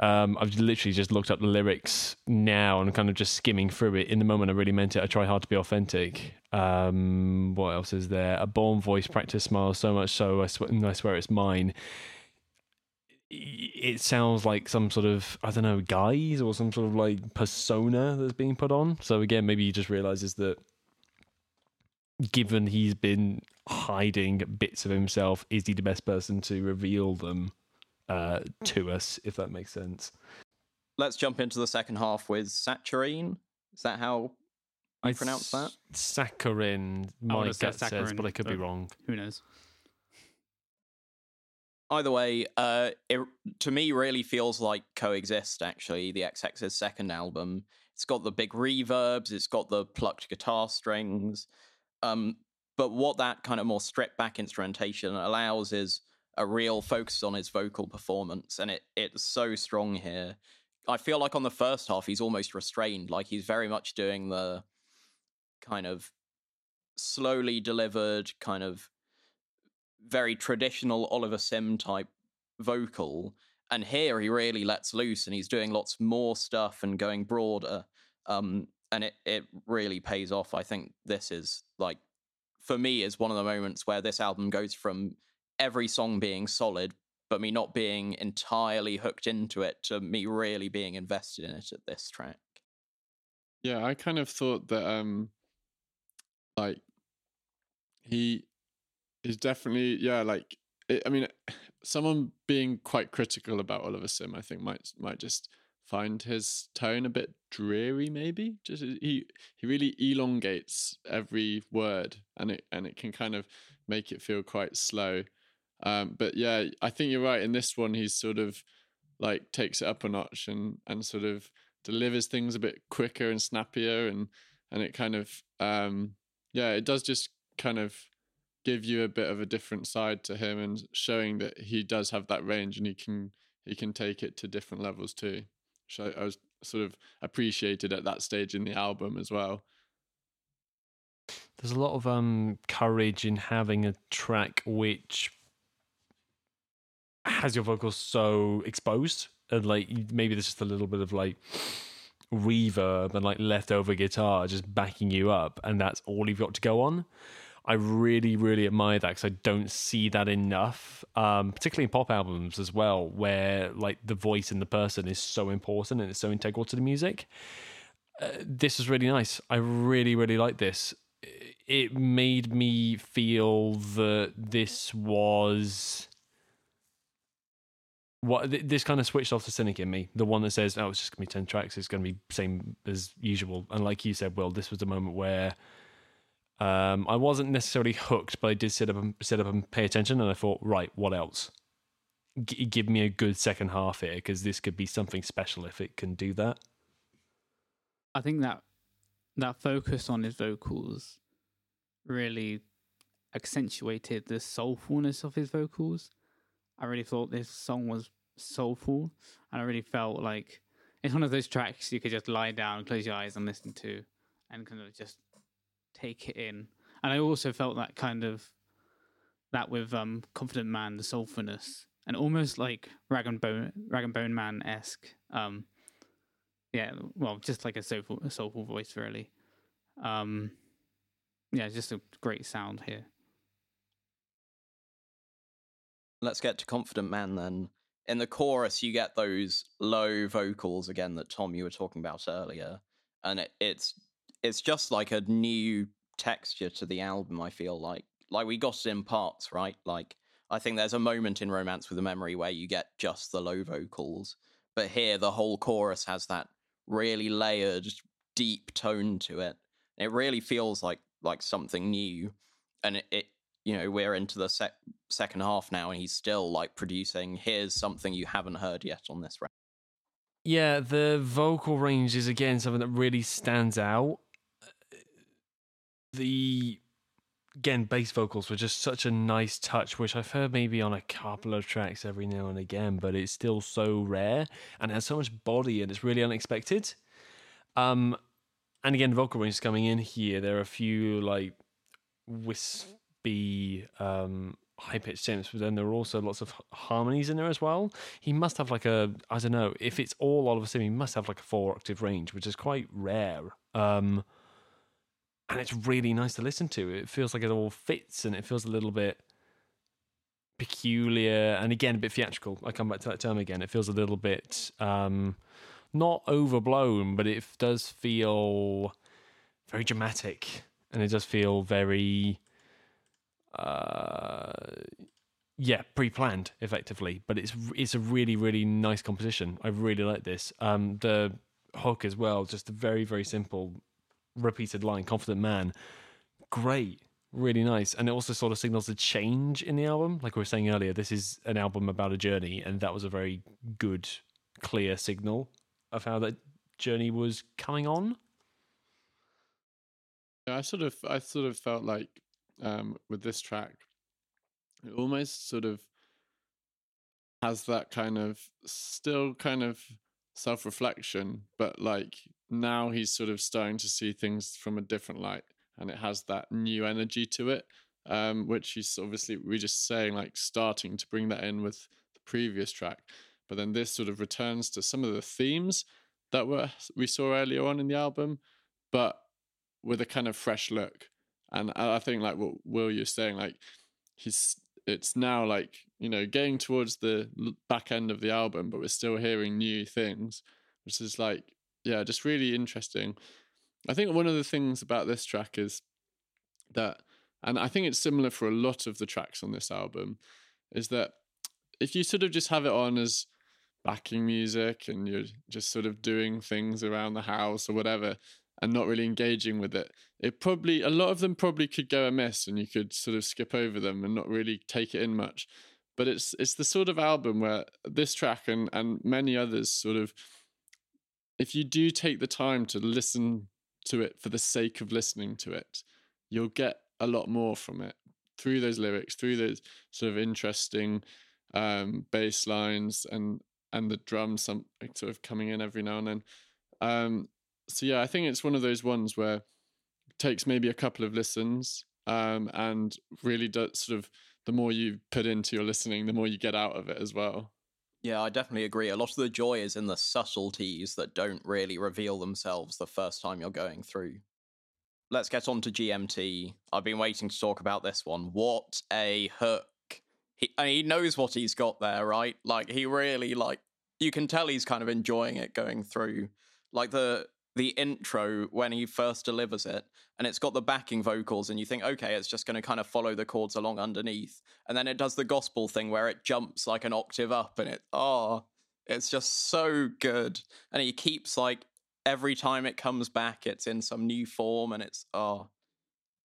Um, I've literally just looked up the lyrics now and kind of just skimming through it. In the moment, I really meant it. I try hard to be authentic. Um, what else is there? A born voice, practice smiles so much so I, sw- I swear it's mine. It sounds like some sort of I don't know guise or some sort of like persona that's being put on. So again, maybe he just realizes that given he's been hiding bits of himself, is he the best person to reveal them uh, to us? If that makes sense. Let's jump into the second half with Saturine. Is that how I pronounce that? Saccharin, my would've gut says, saccharin, but I could be wrong. Who knows? Either way, uh, it to me really feels like Coexist. Actually, the XX's second album. It's got the big reverbs. It's got the plucked guitar strings. Um, but what that kind of more stripped back instrumentation allows is a real focus on his vocal performance, and it it's so strong here. I feel like on the first half he's almost restrained, like he's very much doing the kind of slowly delivered, kind of very traditional Oliver Sim type vocal. And here he really lets loose and he's doing lots more stuff and going broader. Um, and it, it really pays off. I think this is like, for me, is one of the moments where this album goes from every song being solid, but me not being entirely hooked into it to me really being invested in it at this track. Yeah, I kind of thought that um like he is definitely yeah, like it, I mean someone being quite critical about Oliver Sim I think might might just find his tone a bit dreary maybe? Just uh, he he really elongates every word and it and it can kind of make it feel quite slow. Um but yeah I think you're right in this one he's sort of like takes it up a notch and and sort of delivers things a bit quicker and snappier and and it kind of um yeah it does just kind of give you a bit of a different side to him and showing that he does have that range and he can he can take it to different levels too which I, I was sort of appreciated at that stage in the album as well. There's a lot of um courage in having a track which has your vocals so exposed and like maybe there's just a little bit of like reverb and like leftover guitar just backing you up and that's all you've got to go on i really really admire that because i don't see that enough um particularly in pop albums as well where like the voice and the person is so important and it's so integral to the music. Uh, this is really nice. I really really like this. It made me feel that this was what th- this kind of switched off the cynic in me. The one that says oh it's just gonna be 10 tracks it's gonna be same as usual. And like you said well this was the moment where um i wasn't necessarily hooked but i did sit up and sit up and pay attention and i thought right what else g- give me a good second half here because this could be something special if it can do that. I think that that focus on his vocals really accentuated the soulfulness of his vocals. I really thought this song was soulful, and I really felt like it's one of those tracks you could just lie down, close your eyes, and listen to, and kind of just take it in. And I also felt that kind of that with um, Confident Man, the soulfulness, and almost like Rag and Bone, Rag and Bone Man esque. Um, yeah, well, just like a soulful, a soulful voice, really. Um, yeah, just a great sound here. Let's get to Confident Man then. In the chorus, you get those low vocals again that Tom you were talking about earlier, and it, it's it's just like a new texture to the album. I feel like like we got it in parts, right? Like I think there's a moment in Romance with a Memory where you get just the low vocals, but here the whole chorus has that really layered, deep tone to it. It really feels like like something new, and it, it you know we're into the sec- second half now, and he's still like producing. Here's something you haven't heard yet on this record. Yeah, the vocal range is again something that really stands out. The again bass vocals were just such a nice touch, which I've heard maybe on a couple of tracks every now and again, but it's still so rare and it has so much body and it's really unexpected. Um, and again, vocal range is coming in here. There are a few like wispy, um, high pitched synths, but then there are also lots of harmonies in there as well. He must have like a, I don't know, if it's all Oliver Sim, he must have like a four octave range, which is quite rare. Um, and it's really nice to listen to. It feels like it all fits and it feels a little bit peculiar and again a bit theatrical. I come back to that term again. It feels a little bit um, not overblown, but it does feel very dramatic and it does feel very uh, yeah, pre-planned effectively, but it's it's a really really nice composition. I really like this. Um, the hook as well, just very very simple repeated line, confident man. Great, really nice. And it also sort of signals a change in the album. Like we were saying earlier, this is an album about a journey, and that was a very good, clear signal of how that journey was coming on. Yeah, I sort of I sort of felt like um with this track, it almost sort of has that kind of still kind of self reflection, but like now he's sort of starting to see things from a different light and it has that new energy to it. Um, which he's obviously we're just saying like starting to bring that in with the previous track. But then this sort of returns to some of the themes that were we saw earlier on in the album, but with a kind of fresh look. And I think like what Will you're saying, like he's it's now like you know getting towards the back end of the album, but we're still hearing new things, which is like yeah, just really interesting. I think one of the things about this track is that, and I think it's similar for a lot of the tracks on this album, is that if you sort of just have it on as backing music and you're just sort of doing things around the house or whatever and not really engaging with it it probably a lot of them probably could go amiss and you could sort of skip over them and not really take it in much but it's it's the sort of album where this track and and many others sort of if you do take the time to listen to it for the sake of listening to it you'll get a lot more from it through those lyrics through those sort of interesting um bass lines and and the drums some sort of coming in every now and then. Um so yeah i think it's one of those ones where it takes maybe a couple of listens um and really does sort of the more you put into your listening the more you get out of it as well Yeah, I definitely agree. A lot of the joy is in the subtleties that don't really reveal themselves the first time you're going through. Let's get on to GMT. I've been waiting to talk about this one. What a hook. He, he knows what he's got there, right? Like he really like you can tell he's kind of enjoying it going through. Like the the intro when he first delivers it and it's got the backing vocals and you think okay it's just going to kind of follow the chords along underneath and then it does the gospel thing where it jumps like an octave up and it oh it's just so good and he keeps like every time it comes back it's in some new form and it's oh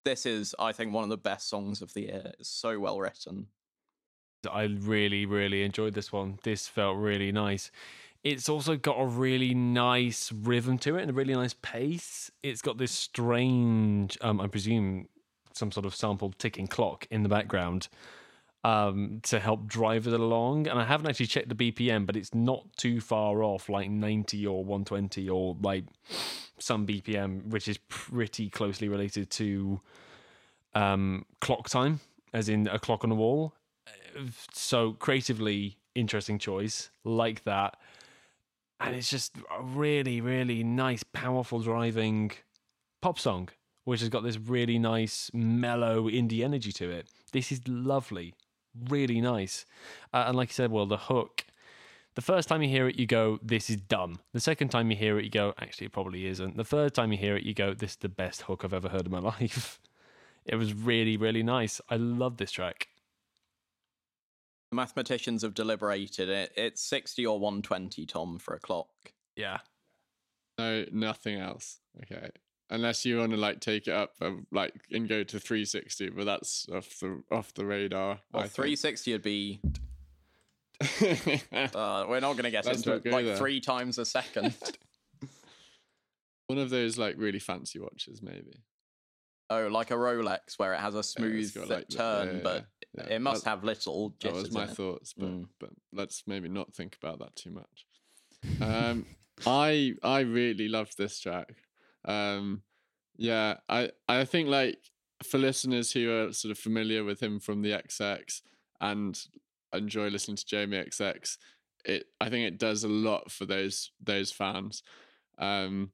this is i think one of the best songs of the year it's so well written I really, really enjoyed this one. This felt really nice. It's also got a really nice rhythm to it and a really nice pace. It's got this strange, um, I presume, some sort of sampled ticking clock in the background um, to help drive it along. And I haven't actually checked the BPM, but it's not too far off, like 90 or 120 or like some BPM, which is pretty closely related to um, clock time, as in a clock on a wall. So creatively interesting choice like that. And it's just a really, really nice, powerful driving pop song, which has got this really nice, mellow indie energy to it. This is lovely really nice. Uh, and like I said, well, the hook. The first time you hear it, you go, "This is dumb." The second time you hear it, you go, "Actually, it probably isn't." The third time you hear it, you go, "This is the best hook I've ever heard in my life." it was really, really nice. I love this track. The mathematicians have deliberated it. It's sixty or one twenty, Tom, for a clock. Yeah. No, nothing else. Okay unless you want to like take it up um, like and go to 360 but that's off the off the radar well 360 would be uh, we're not going to get Let's into it like there. three times a second one of those like really fancy watches maybe oh like a rolex where it has a smooth yeah, like, turn yeah, yeah, but it must that, have little that was my thoughts but, mm. but let's maybe not think about that too much um i i really loved this track um, yeah, I I think like for listeners who are sort of familiar with him from the XX and enjoy listening to Jamie XX, it I think it does a lot for those those fans. Um,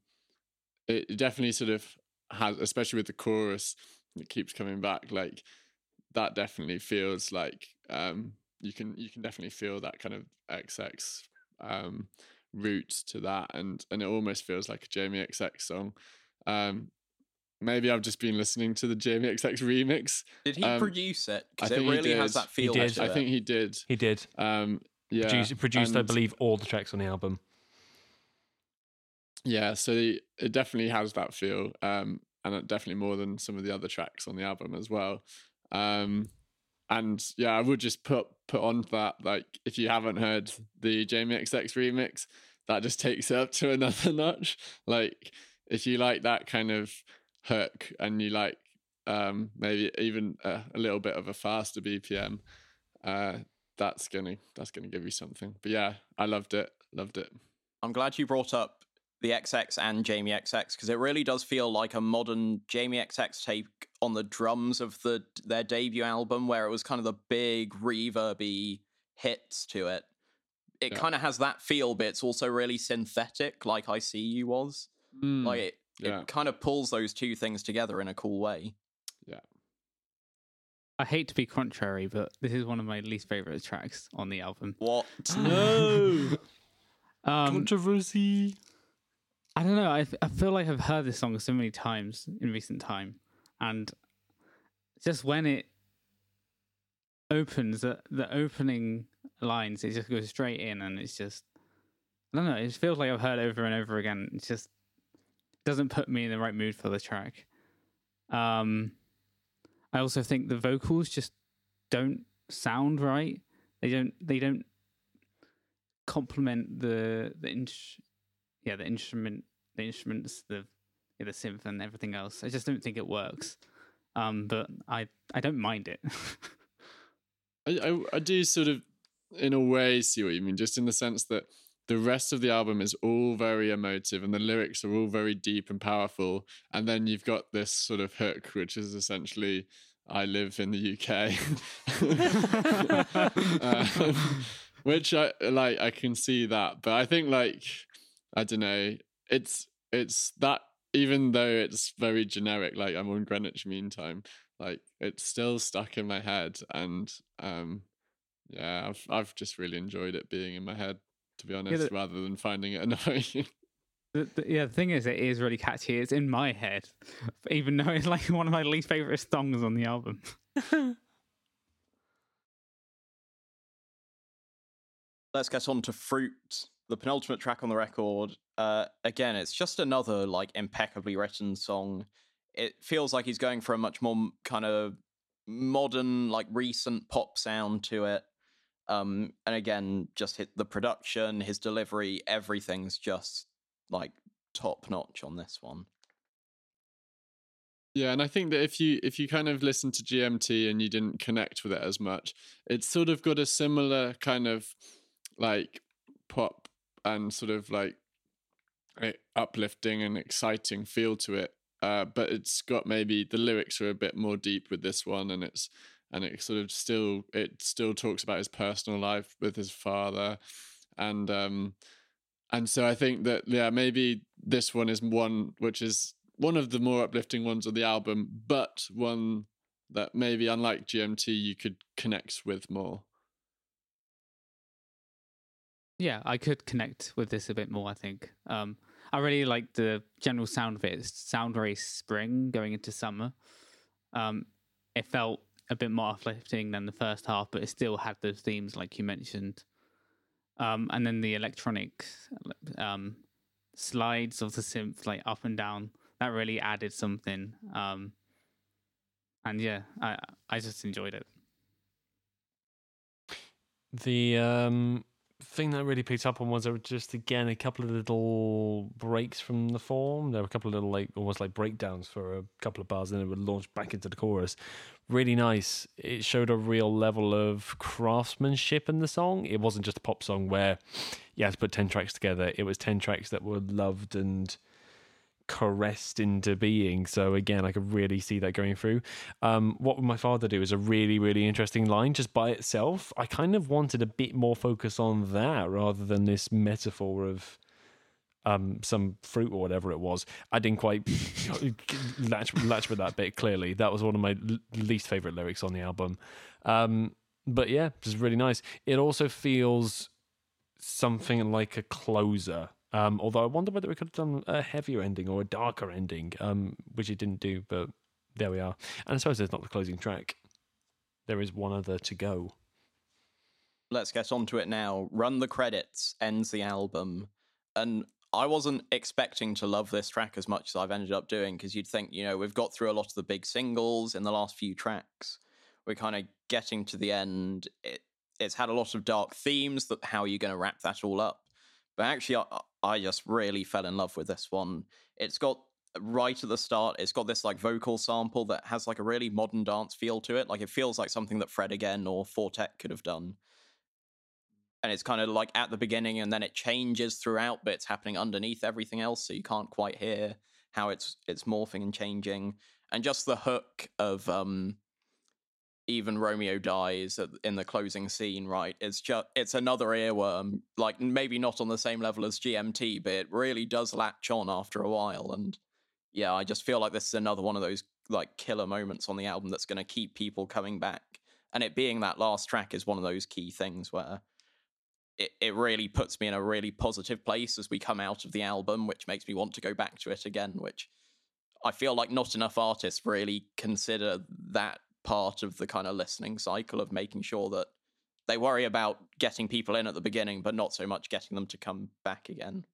it definitely sort of has, especially with the chorus it keeps coming back, like that definitely feels like um, you can you can definitely feel that kind of XX um, roots to that, and and it almost feels like a Jamie XX song. Um, maybe I've just been listening to the Jamie XX remix. Did he um, produce it? Because it really has that feel. He did. I think he did. He did. Um, yeah, produced, produced and, I believe, all the tracks on the album. Yeah, so it definitely has that feel, um, and definitely more than some of the other tracks on the album as well. Um, and yeah, I would just put put on that like if you haven't heard the Jamie XX remix, that just takes it up to another notch. Like if you like that kind of hook and you like um, maybe even a, a, little bit of a faster BPM, uh, that's gonna that's gonna give you something. But yeah, I loved it, loved it. I'm glad you brought up the XX and Jamie XX because it really does feel like a modern Jamie XX take on the drums of the their debut album, where it was kind of the big reverby hits to it. It yeah. kind of has that feel, but it's also really synthetic, like I See You was. Mm. Like it, yeah. it kind of pulls those two things together in a cool way. Yeah. I hate to be contrary, but this is one of my least favorite tracks on the album. What? no. um, Controversy. I don't know. I, I feel like I've heard this song so many times in recent time, and just when it opens, the the opening lines, it just goes straight in, and it's just I don't know. It feels like I've heard over and over again. It just doesn't put me in the right mood for the track. Um, I also think the vocals just don't sound right. They don't. They don't complement the the yeah the instrument the instruments the yeah, the synth and everything else. I just don't think it works. Um, but I I don't mind it. I, I I do sort of in a way see what you mean, just in the sense that the rest of the album is all very emotive and the lyrics are all very deep and powerful and then you've got this sort of hook which is essentially i live in the uk um, which i like i can see that but i think like i don't know it's it's that even though it's very generic like i'm on greenwich mean time like it's still stuck in my head and um yeah i've i've just really enjoyed it being in my head to be honest, yeah, the, rather than finding it annoying. The, the, yeah, the thing is, it is really catchy. It's in my head, even though it's like one of my least favorite songs on the album. Let's get on to Fruit, the penultimate track on the record. Uh, again, it's just another like impeccably written song. It feels like he's going for a much more kind of modern, like recent pop sound to it. Um, and again, just hit the production, his delivery, everything's just like top notch on this one. Yeah, and I think that if you if you kind of listen to GMT and you didn't connect with it as much, it's sort of got a similar kind of like pop and sort of like uplifting and exciting feel to it. Uh, but it's got maybe the lyrics are a bit more deep with this one, and it's and it sort of still it still talks about his personal life with his father, and um, and so I think that yeah maybe this one is one which is one of the more uplifting ones on the album, but one that maybe unlike GMT you could connect with more. Yeah, I could connect with this a bit more. I think um, I really like the general sound of it. It sound very spring going into summer. Um, it felt a bit more uplifting than the first half, but it still had those themes like you mentioned. Um, and then the electronic um, slides of the synth, like up and down, that really added something. Um, and yeah, I I just enjoyed it. The um, thing that really picked up on was there were just again a couple of little breaks from the form. There were a couple of little like almost like breakdowns for a couple of bars, and then it would launch back into the chorus. Really nice. It showed a real level of craftsmanship in the song. It wasn't just a pop song where you had to put ten tracks together. It was ten tracks that were loved and caressed into being. So again, I could really see that going through. Um, what would my father do is a really, really interesting line just by itself. I kind of wanted a bit more focus on that rather than this metaphor of um, some fruit or whatever it was. I didn't quite latch, latch with that bit. Clearly, that was one of my l- least favorite lyrics on the album. Um, but yeah, just really nice. It also feels something like a closer um, although I wonder whether we could have done a heavier ending or a darker ending, um, which it didn't do, but there we are. And I suppose there's not the closing track. There is one other to go. Let's get on to it now. Run the credits ends the album. And I wasn't expecting to love this track as much as I've ended up doing because you'd think, you know, we've got through a lot of the big singles in the last few tracks. We're kind of getting to the end. It, it's had a lot of dark themes. That how are you going to wrap that all up? But actually, I, I just really fell in love with this one. It's got right at the start, it's got this like vocal sample that has like a really modern dance feel to it. Like it feels like something that Fred again or Four Tet could have done. And it's kind of like at the beginning and then it changes throughout, but it's happening underneath everything else, so you can't quite hear how it's it's morphing and changing. And just the hook of um even Romeo dies in the closing scene, right? It's just it's another earworm, like maybe not on the same level as GMT, but it really does latch on after a while. And yeah, I just feel like this is another one of those like killer moments on the album that's going to keep people coming back. And it being that last track is one of those key things where it, it really puts me in a really positive place as we come out of the album, which makes me want to go back to it again, which I feel like not enough artists really consider that part of the kind of listening cycle of making sure that they worry about getting people in at the beginning, but not so much getting them to come back again.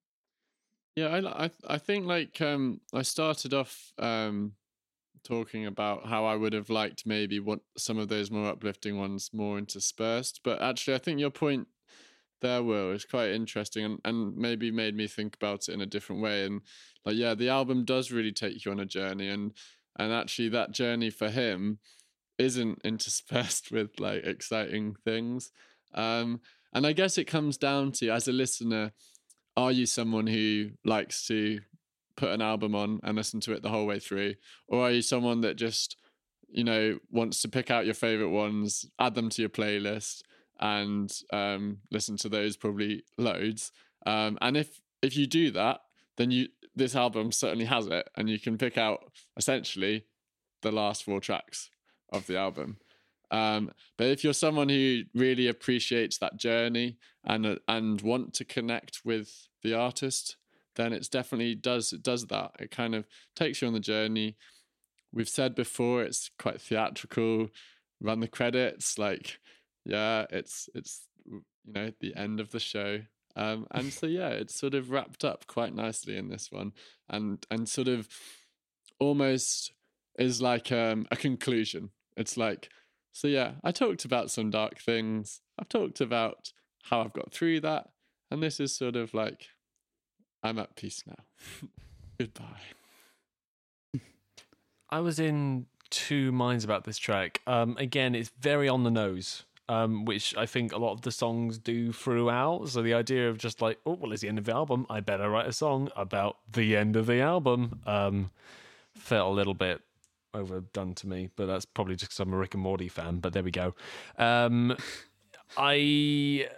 Yeah, I I, I think like um, I started off um, talking about how I would have liked maybe what some of those more uplifting ones more interspersed, but actually I think your point there, Will, is quite interesting and, and maybe made me think about it in a different way. And like, yeah, the album does really take you on a journey, and and actually that journey for him isn't interspersed with like exciting things. Um, and I guess it comes down to as a listener, are you someone who likes to put an album on and listen to it the whole way through, or are you someone that just you know wants to pick out your favorite ones, add them to your playlist, and um, listen to those probably loads? Um, and if if you do that, then you this album certainly has it, and you can pick out essentially the last four tracks of the album. Um, but if you're someone who really appreciates that journey and and want to connect with the artist, then it's definitely does it does that. It kind of takes you on the journey. We've said before it's quite theatrical. Run the credits, like yeah, it's it's you know the end of the show. Um, and so yeah, it's sort of wrapped up quite nicely in this one, and and sort of almost is like um, a conclusion it's like, so yeah, I talked about some dark things. I've talked about how I've got through that, and this is sort of like I'm at peace now. Goodbye. I was in two minds about this track. Um, again, it's very on the nose, um, which I think a lot of the songs do throughout. So the idea of just like, oh, well, it's the end of the album. I better write a song about the end of the album. Um, felt a little bit overdone to me, but that's probably just because I'm a Rick and Morty fan. But there we go. Um, I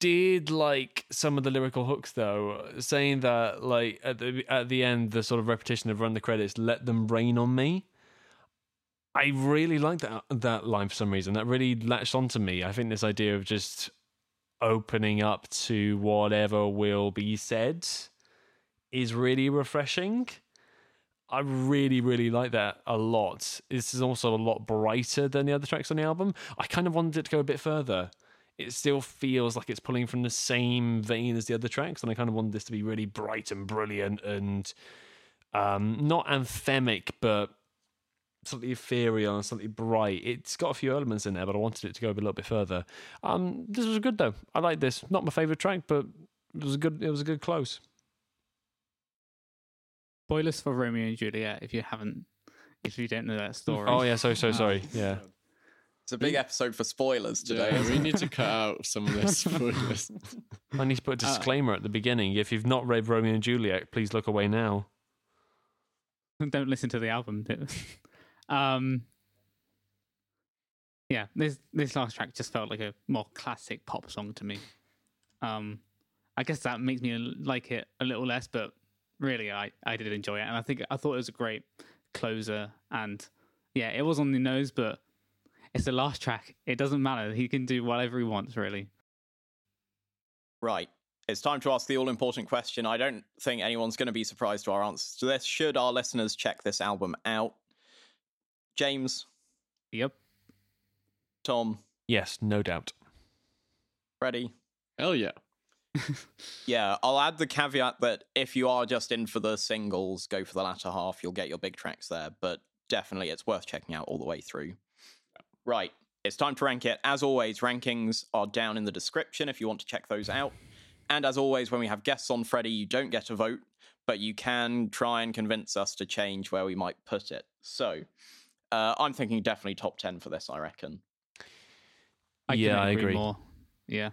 did like some of the lyrical hooks though, saying that like at the at the end, the sort of repetition of "run the credits," let them rain on me. I really like that that line for some reason. That really latched onto me. I think this idea of just opening up to whatever will be said is really refreshing. I really, really like that a lot. This is also a lot brighter than the other tracks on the album. I kind of wanted it to go a bit further. It still feels like it's pulling from the same vein as the other tracks, and I kind of wanted this to be really bright and brilliant and um, not anthemic, but slightly ethereal and slightly bright. It's got a few elements in there, but I wanted it to go a little bit further. Um, this was good though. I like this. Not my favorite track, but it was a good. It was a good close. Spoilers for Romeo and Juliet if you haven't, if you don't know that story. Oh yeah, so so Um, sorry. Yeah. It's a big episode for spoilers today. Yeah, we need to cut out some of this spoilers. I need to put a disclaimer at the beginning. If you've not read Romeo and Juliet, please look away now. don't listen to the album. um, yeah, this this last track just felt like a more classic pop song to me. Um, I guess that makes me like it a little less, but really, I I did enjoy it, and I think I thought it was a great closer. And yeah, it was on the nose, but it's the last track. It doesn't matter. He can do whatever he wants, really. Right. It's time to ask the all important question. I don't think anyone's going to be surprised to our answers to this. Should our listeners check this album out? James, Yep. Tom, Yes, no doubt. Freddie? Hell yeah. Yeah, I'll add the caveat that if you are just in for the singles, go for the latter half. You'll get your big tracks there, but definitely it's worth checking out all the way through. Right, it's time to rank it. As always, rankings are down in the description if you want to check those out. And as always, when we have guests on Freddie, you don't get a vote, but you can try and convince us to change where we might put it. So uh, I'm thinking definitely top 10 for this, I reckon. I Yeah, couldn't I agree. More. Yeah.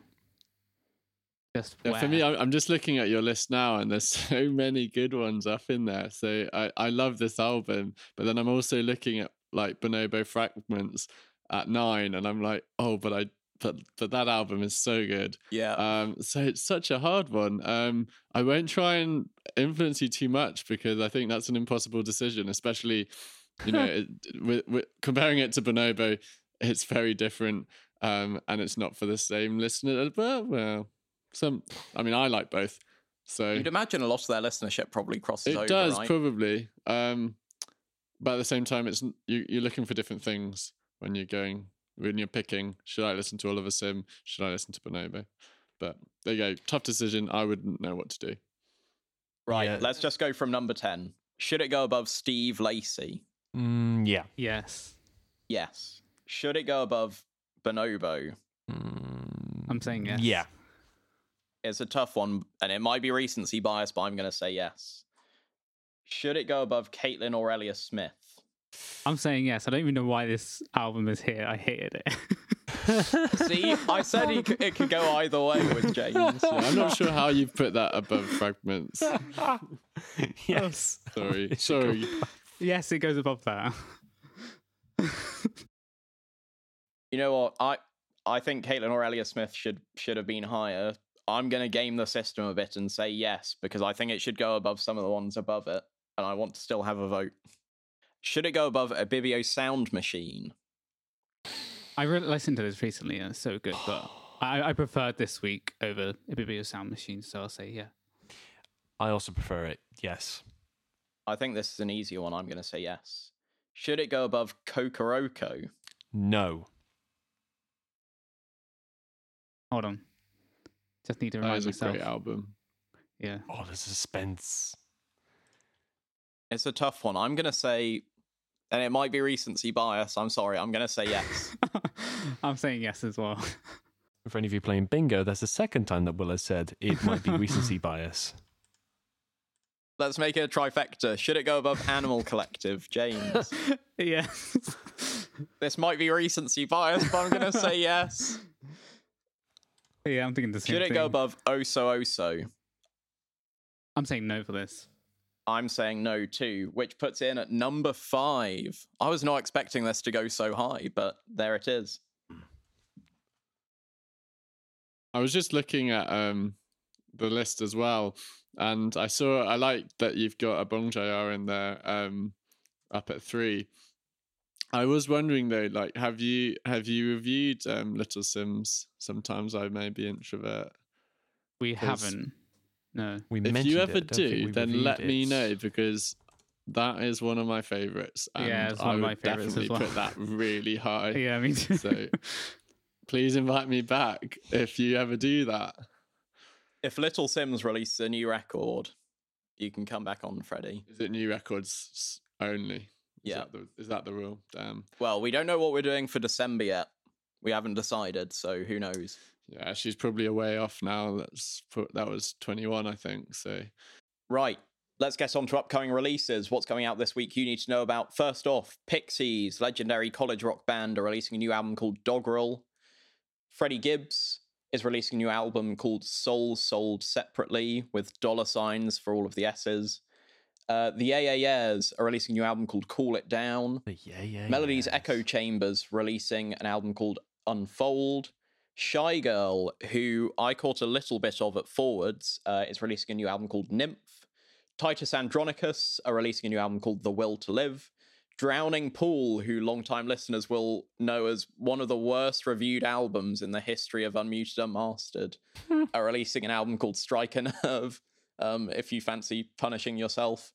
Just Yeah, for me, I'm I'm just looking at your list now, and there's so many good ones up in there. So I, I love this album, but then I'm also looking at like Bonobo Fragments at nine, and I'm like, oh, but I but but that album is so good. Yeah. Um, so it's such a hard one. Um, I won't try and influence you too much because I think that's an impossible decision, especially you know it, with, with comparing it to Bonobo. It's very different, um, and it's not for the same listener. But well, some. I mean, I like both, so You'd imagine a lot of their listenership probably crosses over. it does right? probably. Um, but at the same time, it's you, you're looking for different things when you're going when you're picking. Should I listen to Oliver Sim? Should I listen to Bonobo? But there you go. Tough decision. I wouldn't know what to do. Right, Yeah. let's just go from number 10. Should it go above Steve Lacey? Mm, yeah. yes. Yes. Should it go above Bonobo? Mm, I'm saying yes. Yeah. It's a tough one, and it might be recency bias, but I'm going to say yes. Should it go above Kaitlyn Aurelia Smith? I'm saying yes. I don't even know why this album is here. I hated it. See, I said it could, it could go either way with James. Yeah, I'm not sure how you've put that above fragments. yes. Sorry, It should go sorry. yes, it goes above that. You know what? I I think Kaitlyn Aurelia Smith should should have been higher. I'm going to game the system a bit and say yes because I think it should go above some of the ones above it, and I want to still have a vote. Should it go above Ibibio Sound Machine? I really listened to this recently and it's so good, but I, I preferred this week over a Ibibio Sound Machine, so I'll say yeah. I also prefer it. Yes. I think this is an easier one. I'm going to say yes. Should it go above Kokoroko? No. Hold on. Just need to That remind is a myself. great album. Yeah. Oh, the suspense. It's a tough one. I'm going to say, and it might be recency bias. I'm sorry. I'm going to say yes. I'm saying yes as well. For any of you playing bingo, that's the second time that Will has said it might be recency bias. Let's make it a trifecta. Should it go above Animal Collective, James? yes. this might be recency bias, but I'm going to say yes. Yeah, I'm thinking the same Should it thing. go above Oso Oso? I'm saying no for this. I'm saying no too, which puts in at number five. I was not expecting this to go so high, but there it is. I was just looking at um the list as well, and I saw I like that you've got a Bong JR in there um up at three. I was wondering though, like, have you have you reviewed um Little Simz? Sometimes I may be introvert. We haven't. No. We If mentioned you ever I don't think do, we then reviewed let me know because that is one of my favorites. And Yeah, it's one I of my favourites as definitely well. put that really high. Yeah, me too. So please invite me back if you ever do that. If Little Simz releases a new record, you can come back on, Freddie. Is it new records s- only? Is Yeah. That the, is that the rule? Damn. Well, we don't know what we're doing for December yet. We haven't decided, so who knows? Yeah, she's probably away off now. That's that was 21, I think. So Right. Let's get on to upcoming releases. What's coming out this week you need to know about? First off, Pixies, legendary college rock band, are releasing a new album called Doggerel. Freddie Gibbs is releasing a new album called Souls Sold Separately with dollar signs for all of the S's. Uh, the AAS are releasing a new album called Cool It Down. Yeah, yeah. Melody's yes. Echo Chamber's releasing an album called Unfold. Shygirl, who I caught a little bit of at Forwards, uh, is releasing a new album called Nymph. Titus Andronicus are releasing a new album called The Will to Live. Drowning Pool, who longtime listeners will know as one of the worst reviewed albums in the history of Unmuted Unmastered, are releasing an album called Strike a Nerve, um, if you fancy punishing yourself.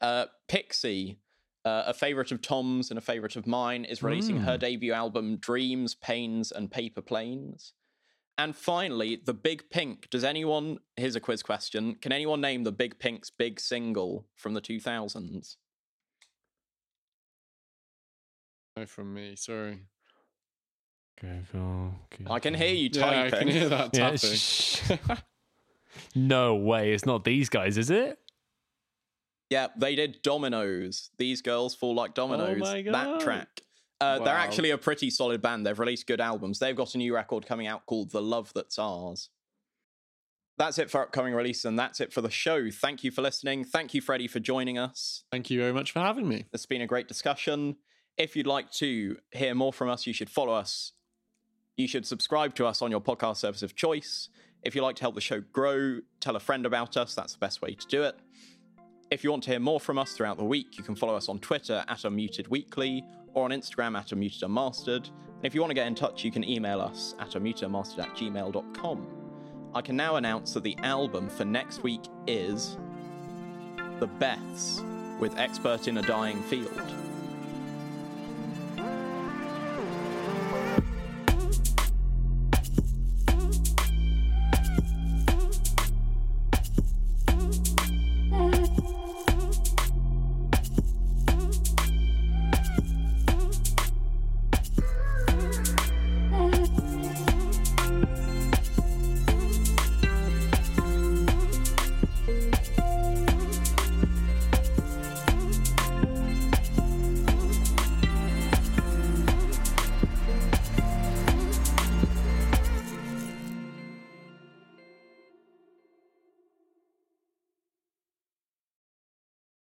Uh, Pixey, uh, a favorite of Tom's and a favorite of mine, is releasing her debut album Dreams, Pains, and Paper Planes. And finally, The Big Pink. Does anyone, here's a quiz question, can anyone name The Big Pink's big single from the 2000s? no from me. Sorry. Go, go, go, I can hear you typing. Yeah, I can hear that Yeah, sh- no way, it's not these guys, is it? Yeah, they did Dominos. These girls fall like dominoes. Oh my That track. Uh, They're actually a pretty solid band. They've released good albums. They've got a new record coming out called The Love That's Ours. That's it for upcoming release, and that's it for the show. Thank you for listening. Thank you, Freddie, for joining us. Thank you very much for having me. It's been a great discussion. If you'd like to hear more from us, you should follow us. You should subscribe to us on your podcast service of choice. If you'd like to help the show grow, tell a friend about us. That's the best way to do it. If you want to hear more from us throughout the week, you can follow us on Twitter at Unmuted Weekly or on Instagram at Unmuted Unmastered. And if you want to get in touch, you can email us at unmutedunmastered at gmail.com. I can now announce that the album for next week is The Beths with Expert in a Dying Field.